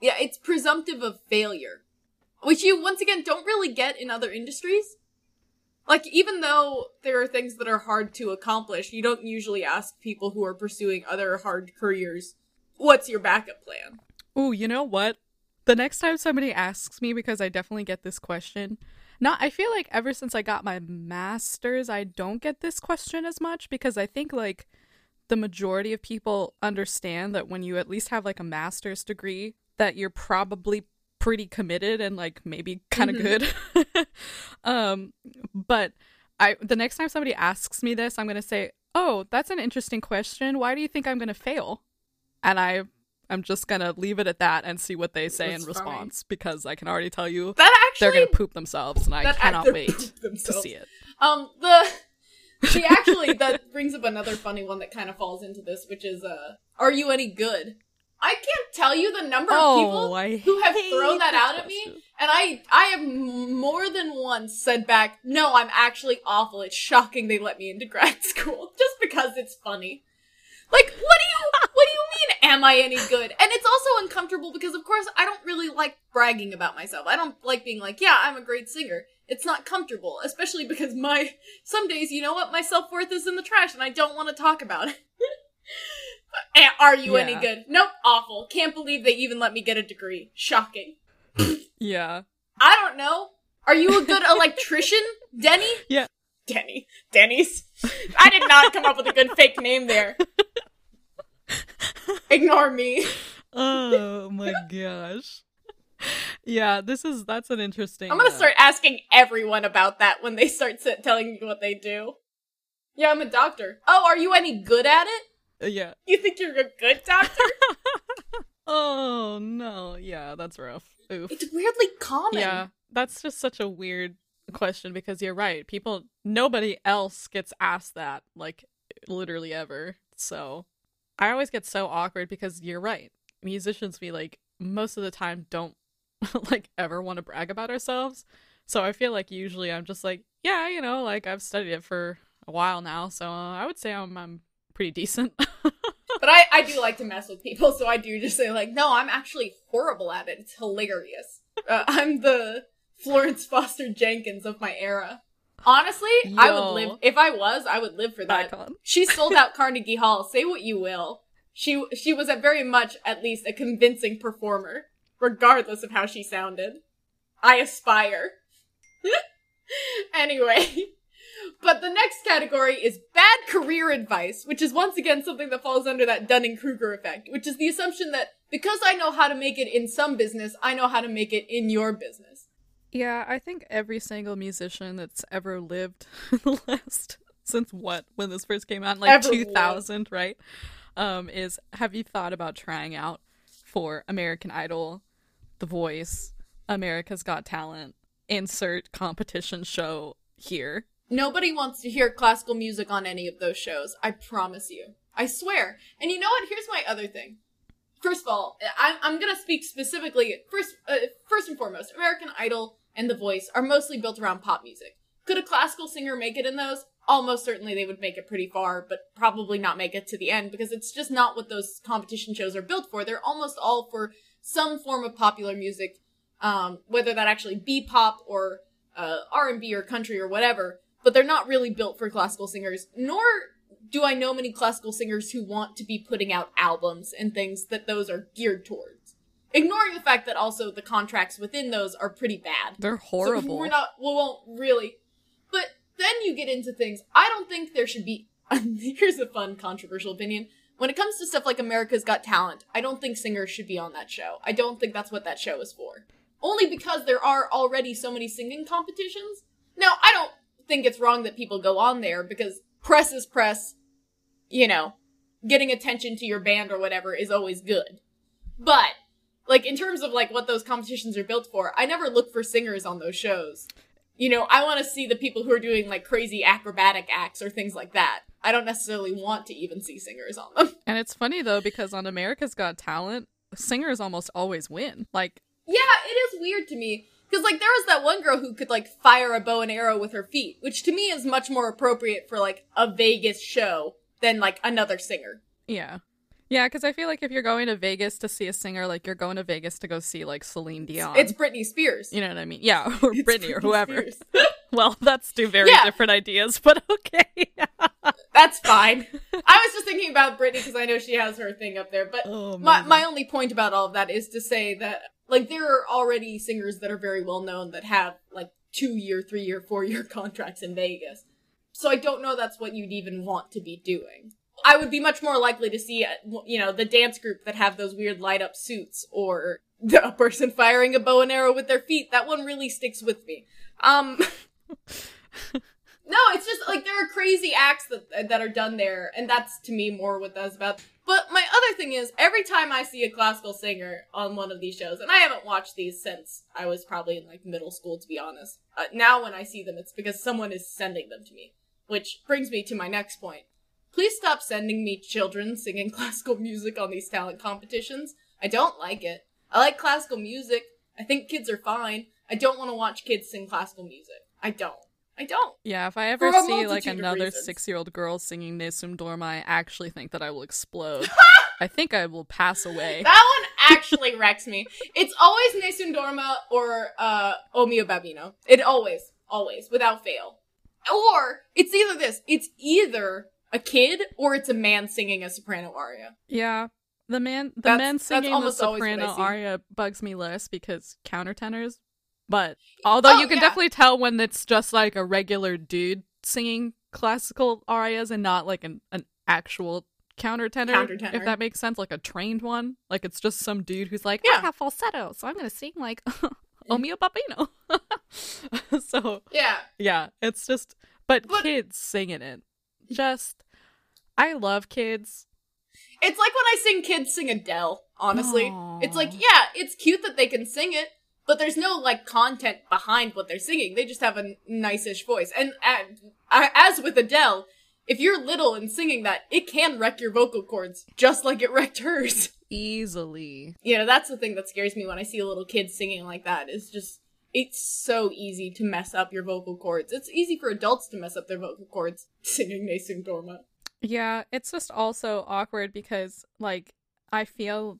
Speaker 1: Yeah, it's presumptive of failure, which you once again don't really get in other industries. Like, even though there are things that are hard to accomplish, you don't usually ask people who are pursuing other hard careers, what's your backup plan?
Speaker 2: Ooh, you know what? The next time somebody asks me, because I definitely get this question, not I feel like ever since I got my master's, I don't get this question as much because I think like the majority of people understand that when you at least have like a master's degree, that you're probably pretty committed and like maybe kind of
Speaker 1: Mhm.
Speaker 2: good. (laughs) um, but I the next time somebody asks me this, I'm gonna say, "Oh, that's an interesting question. Why do you think I'm gonna fail?" And I I'm just gonna leave it at that and see what they say
Speaker 1: That's
Speaker 2: in
Speaker 1: fine.
Speaker 2: response because I can already tell you
Speaker 1: That actually, they're
Speaker 2: gonna poop themselves, and I cannot (laughs) wait to see it.
Speaker 1: Um, the see actually that brings up another funny one that kind of falls into this, which is uh, are you any good? I can't tell you the number of people
Speaker 2: Oh,
Speaker 1: who have thrown that
Speaker 2: this
Speaker 1: out at me, and I I have more than once said back, no, I'm actually awful. It's shocking they let me into grad (laughs) school just because it's funny. Like, what do you what do you mean? Am I any good? And it's also uncomfortable because, of course, I don't really like bragging about myself. I don't like being like, yeah, I'm a great singer. It's not comfortable, especially because my some days, you know what, my self worth is in the trash, and I don't want to talk about it. (laughs) Are you any good? Nope, awful. Can't believe they even let me get a degree. Shocking.
Speaker 2: Yeah.
Speaker 1: I don't know. Are you a good electrician, (laughs) Denny?
Speaker 2: Yeah.
Speaker 1: Denny. Denny's. I did not come up with a good fake name there. (laughs) Ignore me.
Speaker 2: Oh my gosh. Yeah, this is that's an interesting.
Speaker 1: I'm gonna
Speaker 2: uh,
Speaker 1: start asking everyone about that when they start telling me what they do. Yeah, I'm a doctor. Oh, are you any good at it?
Speaker 2: uh, yeah.
Speaker 1: You think you're a good doctor? (laughs)
Speaker 2: Oh no. Yeah, that's rough. Oof.
Speaker 1: it's weirdly common.
Speaker 2: Yeah, that's just such a weird question because you're right. People, nobody else gets asked that, like, literally ever. So I always get so awkward because you're right. Musicians, we, like, most of the time don't, (laughs) like, ever want to brag about ourselves. So I feel like usually I'm just like, yeah, you know, like, I've studied it for a while now. So uh, I would say I'm, I'm pretty decent. (laughs)
Speaker 1: But I, I do like to mess with people, so I do just say like, no, I'm actually horrible at it. It's hilarious. Uh, (laughs) I'm the Florence Foster Jenkins of my era. Honestly, I would live if I was. I would live for that.
Speaker 2: Icon.
Speaker 1: She sold out Carnegie Hall. Say what you will. She she was a very much at least a convincing performer, regardless of how she sounded. I aspire. (laughs) anyway, (laughs) but the next category is bad career advice, which is once again something that falls under that Dunning Kruger effect, which is the assumption that because I know how to make it in some business, I know how to make it in your business.
Speaker 2: Yeah, I think every single musician that's ever lived (laughs) in the last since what when this first came out, like
Speaker 1: Ever
Speaker 2: two thousand, right? Um, is have you thought about trying out for American Idol, The Voice, America's Got Talent, insert competition show here?
Speaker 1: Nobody wants to hear classical music on any of those shows. I promise you. I swear. And you know what? Here's my other thing. first of all, I'm, I'm gonna speak specifically first. Uh, first and foremost, American Idol and The Voice are mostly built around pop music. Could a classical singer make it in those? Almost certainly they would make it pretty far, but probably not make it to the end because it's just not what those competition shows are built for. They're almost all for some form of popular music, um, whether that actually be pop or uh, R&B or country or whatever. But they're not really built for classical singers, nor do I know many classical singers who want to be putting out albums and things that those are geared towards. Ignoring the fact that also the contracts within those are pretty bad.
Speaker 2: They're
Speaker 1: So
Speaker 2: horrible.
Speaker 1: we're not, we won't really. But then you get into things. I don't think there should be. (laughs) Here's a fun, controversial opinion. When it comes to stuff like America's Got Talent, I don't think singers should be on that show. I don't think that's what that show is for. Only because there are already so many singing competitions. Now, I don't think it's wrong that people go on there because press is press. You know, getting attention to your band or whatever is always good. But like in terms of like what those competitions are built for, I never look for singers on those shows. You know, I want to see the people who are doing like crazy acrobatic acts or things like that. I don't necessarily want to even see singers on them.
Speaker 2: And it's funny though because on America's Got Talent, singers almost always win. Like
Speaker 1: Yeah, it is weird to me because like there was that one girl who could like fire a bow and arrow with her feet, which to me is much more appropriate for like a Vegas show than like another singer.
Speaker 2: yeah. Yeah, because I feel like if you're going to Vegas to see a singer, like you're going to Vegas to go see like Celine Dion.
Speaker 1: It's Britney Spears.
Speaker 2: you know what I mean? Yeah, (laughs) or
Speaker 1: It's
Speaker 2: Britney or whoever. (laughs) Well, that's two very
Speaker 1: Yeah.
Speaker 2: different ideas, (laughs) but okay.
Speaker 1: That's fine. I was just thinking about Britney because I know she has her thing up there, but
Speaker 2: oh,
Speaker 1: my
Speaker 2: amazing.
Speaker 1: my only point about all of that is to say that like there are already singers that are very well known that have like two year, three year, four year contracts in Vegas. So I don't know that's what you'd even want to be doing. I would be much more likely to see, uh, you know, the dance group that have those weird light up suits or (laughs) the a person firing a bow and arrow with their feet. That one really sticks with me. Um, (laughs) no, it's just like there are crazy acts that that are done there, and that's to me more what that's about. But my other thing is, every time I see a classical singer on one of these shows, and I haven't watched these since I was probably in like middle school, to be honest. Uh, now, when I see them, it's because someone is sending them to me, which brings me to my next point. Please stop sending me children singing (laughs) classical music on these talent competitions. I don't like it. I like classical music. I think kids are fine. I don't want to watch kids sing classical music. I don't. I don't.
Speaker 2: Yeah, if I ever see like another six year old girl singing Nessun Dorma, I actually think that I will explode. (laughs) I think I will pass away.
Speaker 1: That one actually wrecks me. It's always Nessun Dorma or uh O mio Babbino. It always, always, without fail. Or it's either this. It's either a kid or it's a man singing a soprano aria.
Speaker 2: Yeah. The man the
Speaker 1: That's-
Speaker 2: men singing the
Speaker 1: almost always what I
Speaker 2: soprano aria bugs me less because countertenors. But although
Speaker 1: Oh,
Speaker 2: you can
Speaker 1: yeah.
Speaker 2: definitely tell when it's just like a regular dude singing classical arias and not like an, an actual countertenor,
Speaker 1: Countertenor.
Speaker 2: if that makes sense, like a trained one. Like it's just some dude who's like, I have falsetto, so I'm gonna sing like (laughs) O mio Papino. (laughs) so
Speaker 1: Yeah.
Speaker 2: yeah, it's just but,
Speaker 1: But-
Speaker 2: kids singing it. Just I love kids.
Speaker 1: It's like when I sing kids sing Adele, honestly.
Speaker 2: Aw.
Speaker 1: It's like, yeah, it's cute that they can sing it, but there's no like content behind what they're singing. They just have a nice-ish voice. And uh, as with Adele, if you're little and singing that, it can wreck your vocal cords just like it wrecked hers.
Speaker 2: Easily.
Speaker 1: You know, that's the thing that scares me when I see a little kid singing like that. Is just it's so easy to mess up your vocal cords. It's easy for adults to mess up their vocal cords (laughs) singing Nessun Dorma.
Speaker 2: Yeah, it's just also awkward because like I feel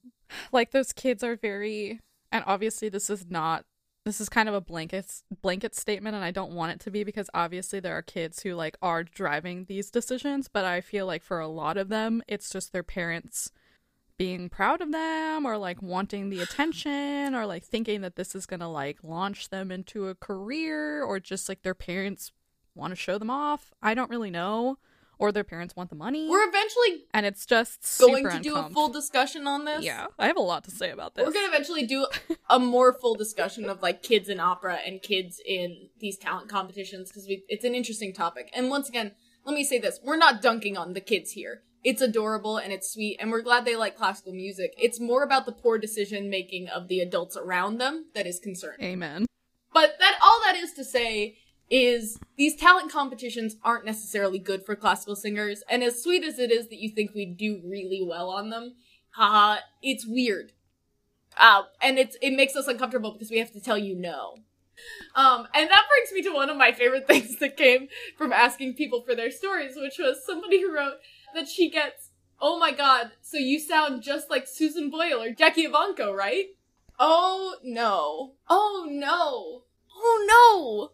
Speaker 2: like those kids are very and obviously this is not this is kind of a blanket blanket statement and I don't want it to be because obviously there are kids who like are driving these decisions, but I feel like for a lot of them it's just their parents being proud of them or like wanting the attention or like thinking that this is going to like launch them into a career or just like their parents want to show them off. I don't really know. Or their parents want the money.
Speaker 1: We're eventually
Speaker 2: and it's just
Speaker 1: going to do a full discussion on this.
Speaker 2: Yeah, I have a lot to say about this.
Speaker 1: We're gonna eventually do a more full discussion of like kids in opera and kids in these talent competitions because we it's an interesting topic. And once again, let me say this: we're not dunking on the kids here. It's adorable and it's sweet, and we're glad they like classical music. It's more about the poor decision making of the adults around them that is concerning.
Speaker 2: Amen.
Speaker 1: But that all that is to say is these talent competitions aren't necessarily good for classical singers, and as sweet as it is that you think we do really well on them, haha, it's weird. Uh, and it's it makes us uncomfortable because we have to tell you no. Um, and that brings me to one of my favorite (laughs) things that came from asking people for their stories, which was somebody who wrote that she gets, oh my god, so you sound just like Susan Boyle or Jackie Evancho, right? Oh no. Oh no. Oh no.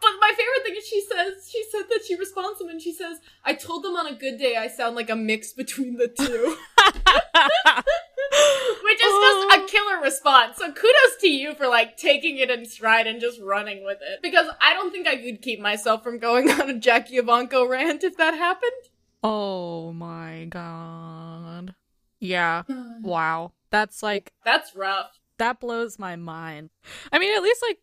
Speaker 1: But my favorite thing is she says, she said that she responds to them and she says, I told them on a good day I sound like a mix between the two. (laughs) (laughs) Which is just a oh. killer response. So kudos to you for like taking it in stride and just running with it. Because I don't think I could keep myself from going on a Jackie Evancho rant if that happened.
Speaker 2: Oh my god. Yeah. (sighs) Wow. That's like
Speaker 1: That's rough.
Speaker 2: that blows my mind. I mean, at least like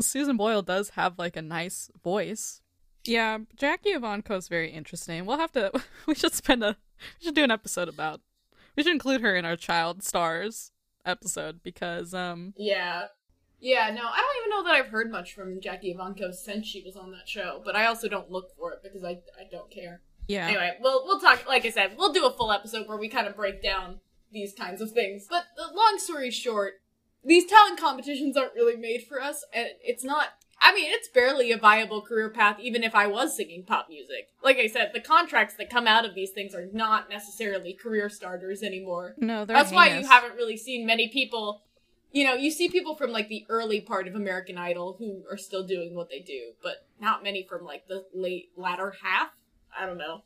Speaker 2: Susan Boyle does have like a nice voice. Yeah, Jackie Evancho is very interesting. We'll have to. (laughs) We should spend a. We should do an episode about. We should include her in our child stars episode because um
Speaker 1: Yeah. Yeah, no, I don't even know that I've heard much from Jackie Evancho since she was on that show, but I also don't look for it because I, I don't care.
Speaker 2: Yeah
Speaker 1: Anyway, we'll we'll talk. Like I said, we'll do a full episode where we kind of break down these kinds of things. But the long story short, these talent competitions aren't really made for us, and it's not. I mean, it's barely a viable career path, even if I was singing pop music. Like I said, the contracts that come out of these things are not necessarily career starters anymore.
Speaker 2: no they're
Speaker 1: That's why you haven't really seen many people. You know, you see people from like the early part of American Idol who are still doing what they do, but not many from like the late latter half. I don't know.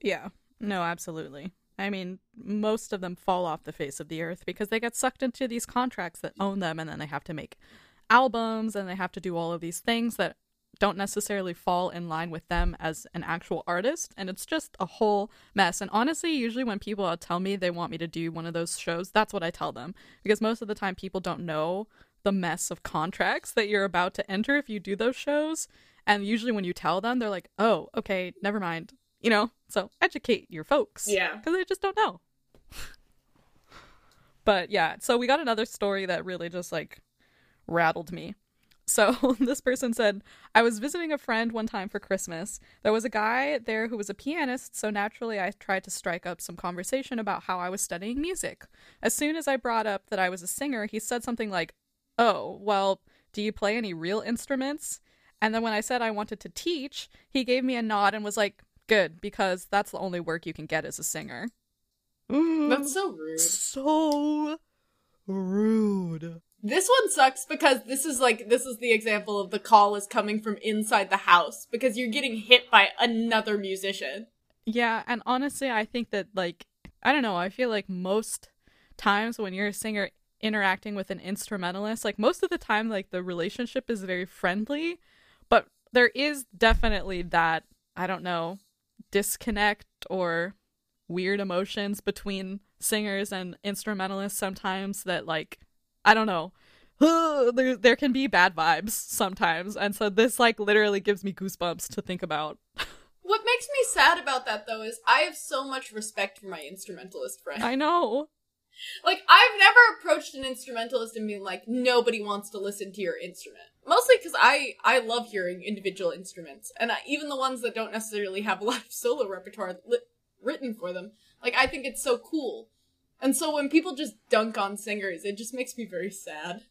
Speaker 2: Yeah. No, absolutely. I mean, most of them fall off the face of the earth because they get sucked into these contracts that own them and then they have to make albums and they have to do all of these things that don't necessarily fall in line with them as an actual artist and it's just a whole mess and honestly usually when people uh, tell me they want me to do one of those shows that's what i tell them because most of the time people don't know the mess of contracts that you're about to enter if you do those shows and usually when you tell them they're like oh okay never mind you know? So educate your folks.
Speaker 1: Yeah.
Speaker 2: because they just don't know. (laughs) But yeah so we got another story that really just like rattled me. So (laughs) this person said i was visiting a friend one time for christmas. There was a guy there who was a pianist so naturally i tried to strike up some conversation about how i was studying music. As soon as i brought up that i was a singer he said something like oh well do you play any real instruments and then when i said i wanted to teach he gave me a nod and was like good because that's the only work you can get as a singer mm-hmm.
Speaker 1: That's so rude.
Speaker 2: so rude.
Speaker 1: This one sucks because this is like this is the example of the call is coming from inside the house because you're getting hit by another musician.
Speaker 2: Yeah, and honestly, I think that like I don't know, I feel like most times when you're a singer interacting with an instrumentalist, like most of the time like the relationship is very friendly, but there is definitely that I don't know, disconnect or weird emotions between singers and instrumentalists sometimes that like I don't know. (sighs) there there can be bad vibes sometimes. And so this like literally gives me goosebumps to think about. (laughs)
Speaker 1: What makes me sad about that though is I have so much respect for my instrumentalist friend.
Speaker 2: I know.
Speaker 1: Like I've never approached an instrumentalist and been like nobody wants to listen to your instrument. Mostly cuz I I love hearing individual instruments and I, even the ones that don't necessarily have a (laughs) lot of solo repertoire li- written for them. Like I think it's so cool. And so when people just dunk on singers, it just makes me very sad.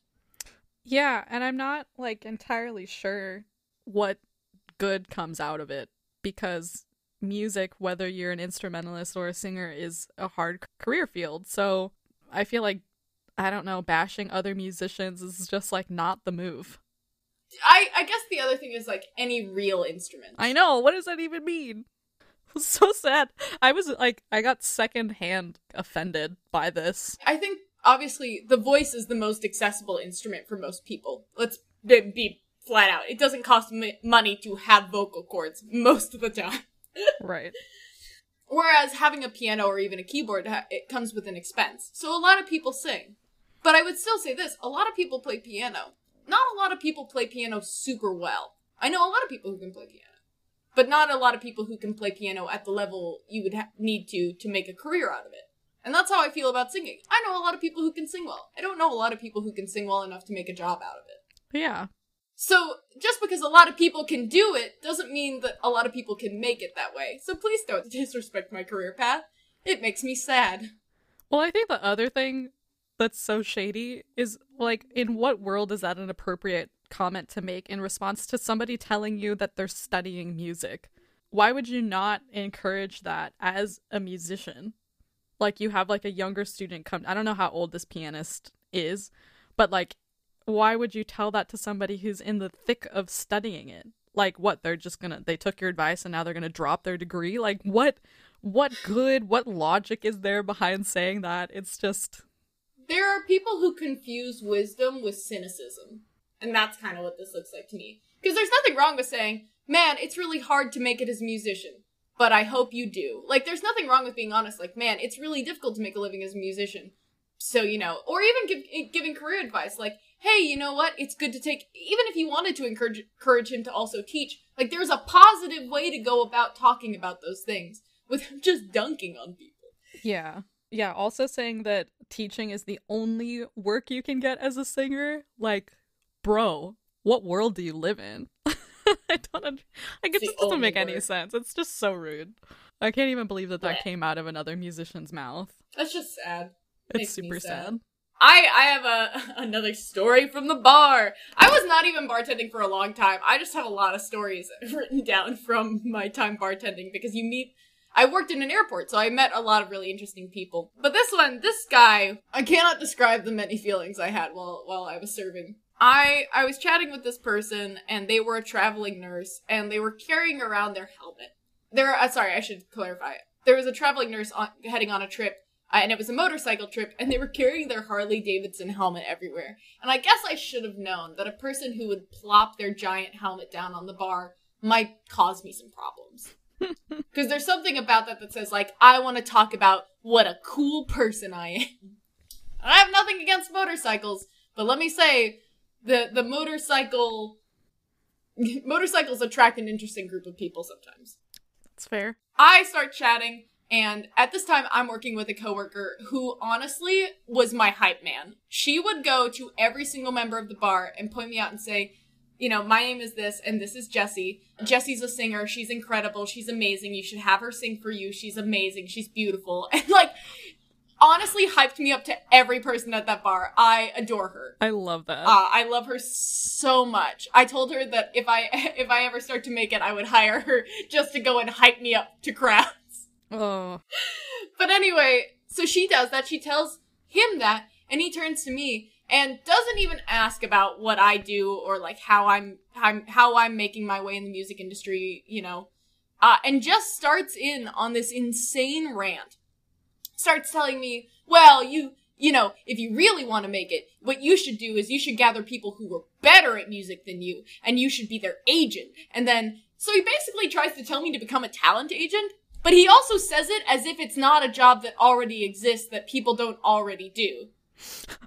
Speaker 2: Yeah, and I'm not like entirely sure what good comes out of it because music, whether you're an instrumentalist or a singer, is a hard career field. So I feel like I don't know, bashing other musicians is just like not the move.
Speaker 1: I I guess the other thing is like any real instrument.
Speaker 2: I know. What does that even mean? (laughs) so sad. I was like, I got secondhand offended by this.
Speaker 1: I think obviously the voice is the most accessible instrument for most people. Let's be, be flat out. It doesn't cost m- money to have vocal cords most of the time. (laughs)
Speaker 2: Right.
Speaker 1: Whereas having a piano or even a keyboard, it comes with an expense. So a lot of people sing. But I would still say this, a lot of people play piano. Not a lot of people play piano super well. I know a lot of people who can play piano. But not a lot of people who can play piano at the level you would ha- need to to make a career out of it. And that's how I feel about singing. I know a lot of people who can sing well. I don't know a lot of people who can sing well enough to make a job out of it.
Speaker 2: Yeah.
Speaker 1: So, just because a lot of people can do it doesn't mean that a lot of people can make it that way. So please don't (laughs) disrespect my career path. It makes me sad.
Speaker 2: Well, I think the other thing that's so shady is like, in what world is that an appropriate comment to make in response to somebody telling you that they're studying music? Why would you not encourage that as a musician? Like, you have like a younger student come, I don't know how old this pianist is, but like, why would you tell that to somebody who's in the thick of studying it? Like, what? They're just gonna, they took your advice and now they're gonna drop their degree? Like, what? What good, what logic is there behind saying that? It's just
Speaker 1: there are people who confuse wisdom with cynicism. And that's kind of what this looks like to me. Because there's nothing wrong with saying, man, it's really hard to make it as a musician, but I hope you do. Like, there's nothing wrong with being honest. Like, man, it's really difficult to make a living as a musician. So, you know, or even give, eh, giving career advice. Like, hey, you know what? It's good to take, even if you wanted to encourage, encourage him to also teach, like, there's a positive way to go about talking about those things without (laughs) just dunking on people.
Speaker 2: Yeah. Yeah, also saying that teaching is the only work you can get as a singer. Like, bro, what world do you live in? (laughs) I don't. Under- like, it just doesn't make any sense. It's just so rude. I can't even believe that that yeah. came out of another musician's mouth.
Speaker 1: That's just sad.
Speaker 2: It's super sad. sad.
Speaker 1: I I have a (laughs) another story from the bar. I was not even bartending for a long time. I just have a lot of stories (laughs) written down from my time bartending because you meet I worked in an airport, so I met a lot of really interesting people. But this one, this guy, I cannot describe the many feelings I had while while I was serving. I I was chatting with this person, and they were a traveling nurse, and they were carrying around their helmet. There, uh, sorry, I should clarify. There was a traveling nurse on, heading on a trip, uh, and it was a motorcycle trip, and they were carrying their Harley Davidson helmet everywhere. And I guess I should have known that a person who would plop their giant helmet down on the bar might cause me some problems. Because there's something about that that says, like, I want to talk about what a cool person I am. I have nothing against motorcycles, but let me say, the the motorcycle (laughs) motorcycles attract an interesting group of people sometimes.
Speaker 2: That's fair.
Speaker 1: I start chatting, and at this time, I'm working with a coworker who honestly was my hype man. She would go to every single member of the bar and point me out and say, you know, my name is this and this is Jessie. Jessie's a singer. She's incredible. She's amazing. You should have her sing for you. She's amazing. She's beautiful. (laughs) And like, honestly hyped me up to every person at that bar. I adore her.
Speaker 2: I love that.
Speaker 1: Uh, I love her so much. I told her that if I (laughs) if I ever start to make it, I would hire her just to go and hype me up to crowds. (laughs)
Speaker 2: Oh.
Speaker 1: But anyway, so she does that. She tells him that, and he turns to me and doesn't even ask about what I do or like how I'm how, how I'm making my way in the music industry, you know. Uh, and just starts in on this insane rant. Starts telling me, well, you you know, if you really want to make it, what you should do is you should gather people who are better at music than you, and you should be their agent. And then, so he basically tries to tell me to become a talent agent, but he also says it as if it's not a job that already exists that people don't already do.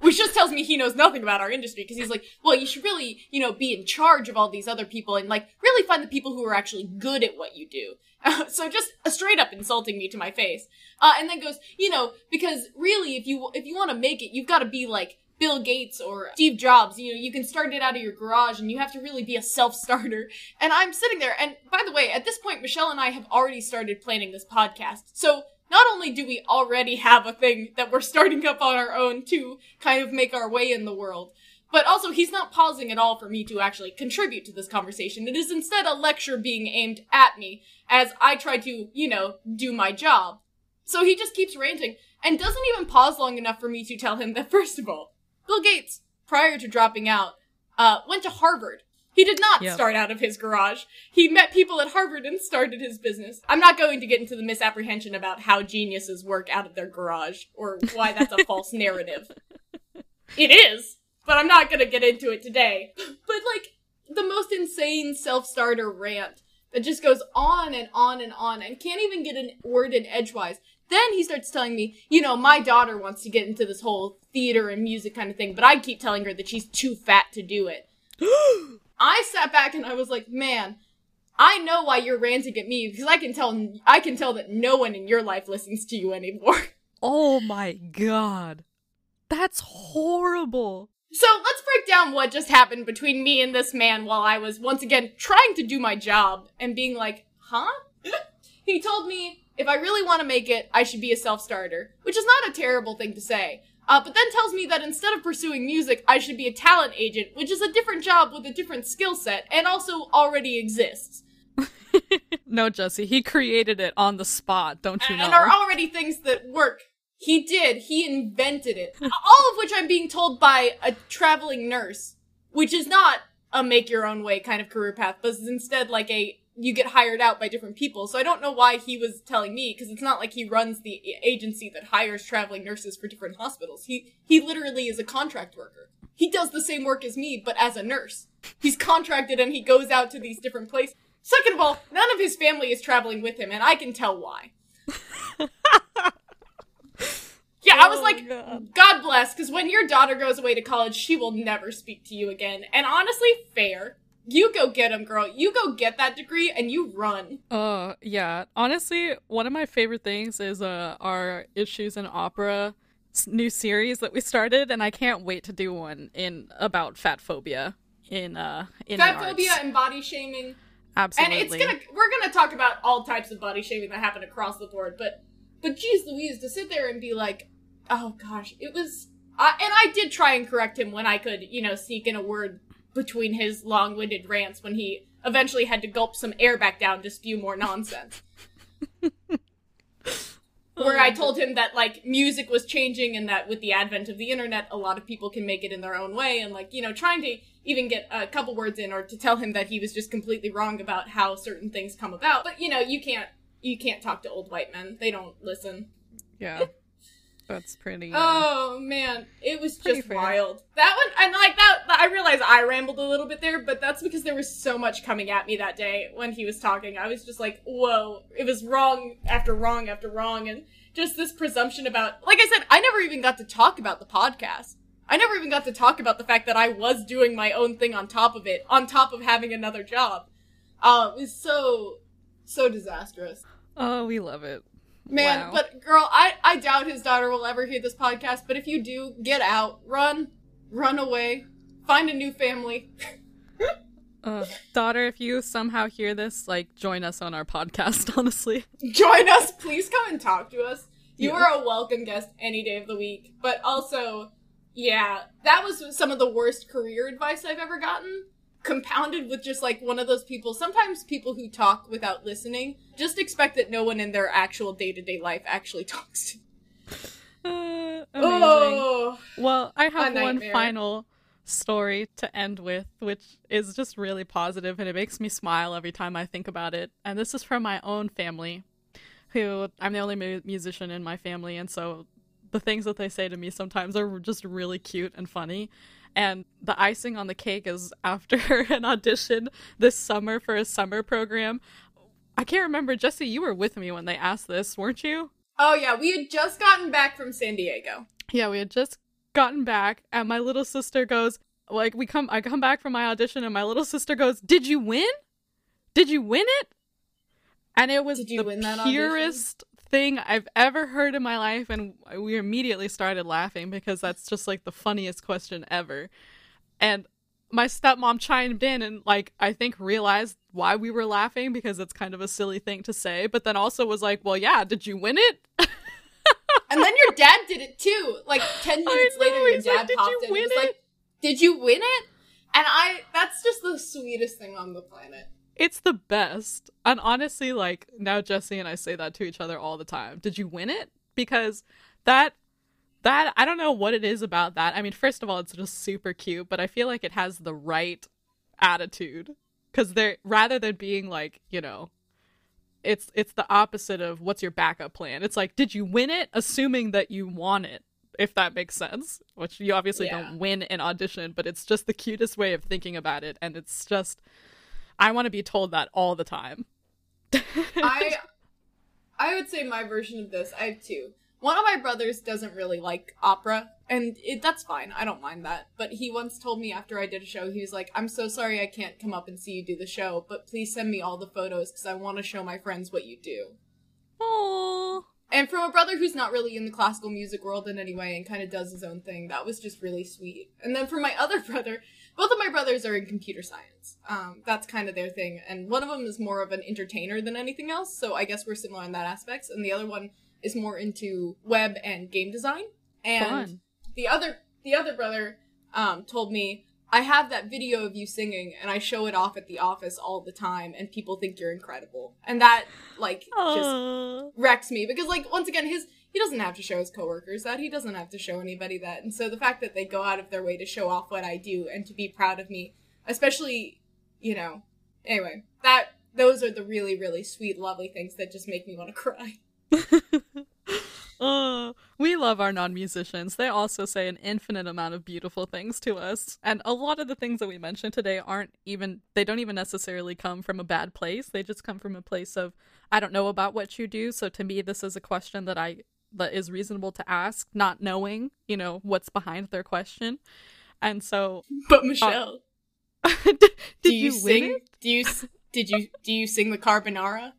Speaker 1: Which just tells me he knows nothing about our industry because he's like, well, you should really, you know, be in charge of all these other people and like really find the people who are actually good at what you do. Uh, (laughs) so just straight up insulting me to my face. Uh, and then goes, you know, because really, if you if you want to make it, you've got to be like Bill Gates or Steve Jobs. You know, you can start it out of your garage and you have to really be a self starter. And I'm sitting there, and by the way, at this point, Michelle and I have already started planning this podcast. So not only do we already have a thing that we're starting up on our own to kind of make our way in the world, but also he's not pausing at all for me to actually contribute to this conversation. It is instead a lecture being aimed at me as I try to, you know, do my job. So he just keeps ranting and doesn't even pause long enough for me to tell him that (laughs) first of all, Bill Gates, prior to dropping out, uh, went to Harvard he did not yep. start out of his garage. He met people at Harvard and started his business. I'm not going to get into the misapprehension about how geniuses work out of their garage or why that's a false (laughs) narrative. It is, but I'm not going to get into it today. But like the most insane self-starter rant that just goes on and on and on and can't even get an word in edgewise. Then he starts telling me, you know, my daughter wants to get into this whole theater and music kind of thing, but I keep telling her that she's too fat to do it. (gasps) (gasps) (gasps) I sat back and I was like, man, I know why you're ranting at me because I can tell I can tell that no one in your life listens to you anymore. (laughs)
Speaker 2: Oh my god. That's horrible.
Speaker 1: So let's break down what just happened between me and this man while I was once again trying to do my job and being like, huh? (laughs) he told me if I really want to make it, I should be a self starter, which is not a terrible thing to say. Uh, but then tells me that instead of pursuing music, I should be a talent agent, which is a different job with a different skill set and also already exists. (laughs)
Speaker 2: no, Jesse, he created it on the spot, don't you know?
Speaker 1: And are already things that work. He did. He invented it. All of which I'm being told by a traveling nurse, which is not a make your own way kind of career path, but is instead like a you get hired out by different people. So I don't know why he was telling me because it's not like he runs the agency that hires traveling nurses for different hospitals. He he literally is a contract worker. He does the same work as me, but as a nurse. He's contracted and he goes out to these different places. Second of all, none of his family is traveling with him, and I can tell why. (laughs) yeah, I was oh, like, God, God bless, because when your daughter goes away to college, she will never speak to you again. And honestly, fair. You go get him, girl. You go get that degree and you run.
Speaker 2: Uh, yeah. Honestly, one of my favorite things is uh our issues in opera new series that we started, and I can't wait to do one in about fat phobia in uh in
Speaker 1: fat phobia and body shaming
Speaker 2: Absolutely.
Speaker 1: And it's gonna we're gonna talk about all types of body shaming that happen across the board, but but geez Louise, to sit there and be like, oh gosh, it was uh, and I did try and correct him when I could, you know, sneak in a word between his long-winded rants when he eventually had to gulp some air back down to spew more nonsense. (laughs) Where I oh. told him that like music was changing and that with the advent of the internet, a lot of people can make it in their own way, and like you know, trying to even get a couple words in or to tell him that he was just completely wrong about how certain things come about. But you know, you can't you can't talk to old white men. They don't listen.
Speaker 2: Yeah. (laughs) That's pretty. Uh,
Speaker 1: oh man, it was just fair. wild. That one, and like that, I realize I rambled a little bit there, but that's because there was so much coming at me that day when he was talking. I was just like, whoa, it was wrong after wrong after wrong, and just this presumption about, like I said, I never even got to talk about the podcast. I never even got to talk about the fact that I was doing my own thing on top of it, on top of having another job. Uh, it was so, so disastrous.
Speaker 2: Oh, we love it.
Speaker 1: Man, wow. but girl, I, I doubt his daughter will ever hear this podcast, but if you do, get out. Run. Run away. Find a new family. (laughs)
Speaker 2: uh, daughter, if you somehow hear this, like, join us on our podcast, (laughs) honestly.
Speaker 1: Join us. Please come and talk to us. You yeah. are a welcome guest any day of the week. But also, yeah, that was some of the worst career advice I've ever gotten. Compounded with just like one of those people, sometimes people who talk without listening, just expect that no one in their actual day to day life actually (laughs) talks to.
Speaker 2: Uh, amazing. Oh, well, I have one final story to end with, which is just really positive and it makes me smile every time I think about it. And this is from my own family, who I'm the only mu- musician in my family, and so the things that they say to me sometimes are just really cute and funny. And the icing on the cake is after (laughs) an audition this summer for a summer program. I can't remember, Jesse, you were with me when they asked this, weren't you?
Speaker 1: Oh, yeah. We had just gotten back from San Diego.
Speaker 2: Yeah, we had just gotten back, and my little sister goes, like, we come, I come back from my audition, and my little sister goes, Did you win? Did you win it? And it was the purest thing I've ever heard in my life, and we immediately started laughing because that's just like the funniest question ever. And my stepmom chimed in and like I think realized why we were laughing because it's kind of a silly thing to say, but then also was like, "Well, yeah, did you win it?" (laughs)
Speaker 1: and then your dad did it too. Like ten minutes know, later, your dad like, popped in and was it? like, "Did you win it?" And I, that's just the sweetest thing on the planet.
Speaker 2: It's the best. And honestly, like now Jesse and I say that to each other all the time. Did you win it? Because that that I don't know what it is about that. I mean, first of all, it's just super cute, but I feel like it has the right attitude cuz they're rather than being like, you know, it's it's the opposite of what's your backup plan. It's like, did you win it assuming that you won it? If that makes sense, which you obviously yeah. don't win an audition, but it's just the cutest way of thinking about it and it's just I want to be told that all the time. (laughs)
Speaker 1: I I would say my version of this, I have two. One of my brothers doesn't really like opera, and it, that's fine. I don't mind that. But he once told me after I did a show, he was like, "I'm so sorry I can't come up and see you do the show, but please send me all the photos because I want to show my friends what you do."
Speaker 2: Oh,
Speaker 1: and from a brother who's not really in the classical music world in any way and kind of does his own thing. That was just really sweet. And then from my (laughs) other brother, both of my brothers are in computer science. Um, that's kind of their thing. And one of them is more of an entertainer than anything else. So I guess we're similar in that aspect. And the other one is more into web and game design. And
Speaker 2: Fun.
Speaker 1: the other, the other brother, um, told me, I have that video of you singing and I show it off at the office all the time and people think you're incredible. And that, like, just wrecks me because like once again his he doesn't have to show his coworkers that he doesn't have to show anybody that and so the fact that they go out of their way to show off what i do and to be proud of me especially you know anyway that those are the really really sweet lovely things that just make me want to cry (laughs)
Speaker 2: Oh, we love our non musicians. They also say an infinite amount of beautiful things to us. And a lot of the things that we mentioned today aren't even, they don't even necessarily come from a bad place. They just come from a place of, I don't know about what you do. So to me, this is a question that I, that is reasonable to ask, not knowing, you know, what's behind their question. And so,
Speaker 1: but uh, michelle (laughs)
Speaker 2: did
Speaker 1: do
Speaker 2: you,
Speaker 1: you, sing do you did you do you sing the carbonara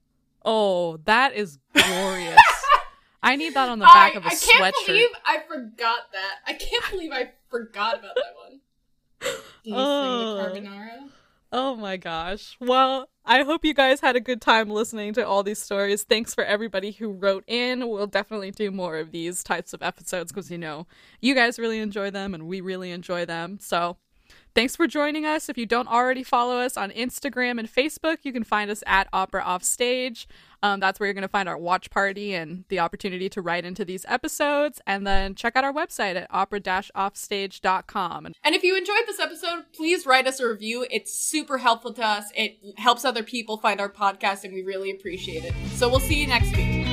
Speaker 2: Oh, that is glorious. I need that on the (laughs) back
Speaker 1: I,
Speaker 2: of a
Speaker 1: I can't
Speaker 2: sweatshirt.
Speaker 1: believe i forgot that i can't believe i forgot about that one do you
Speaker 2: Oh.
Speaker 1: sing the carbonara
Speaker 2: Oh my gosh. Well, I hope you guys had a good time listening to all these stories. Thanks for everybody who wrote in. We'll definitely do more of these types of episodes because, you know, you guys really enjoy them and we really enjoy them. So, thanks for joining us. If you don't already follow us on Instagram and Facebook, you can find us at Opera Offstage. Um, that's where you're going to find our watch party and the opportunity to write into these episodes. And then check out our website at opera-offstage.com. And
Speaker 1: And if you enjoyed this episode, please write us a review. It's super helpful to us. It helps other people find our podcast, and we really appreciate it. So we'll see you next week.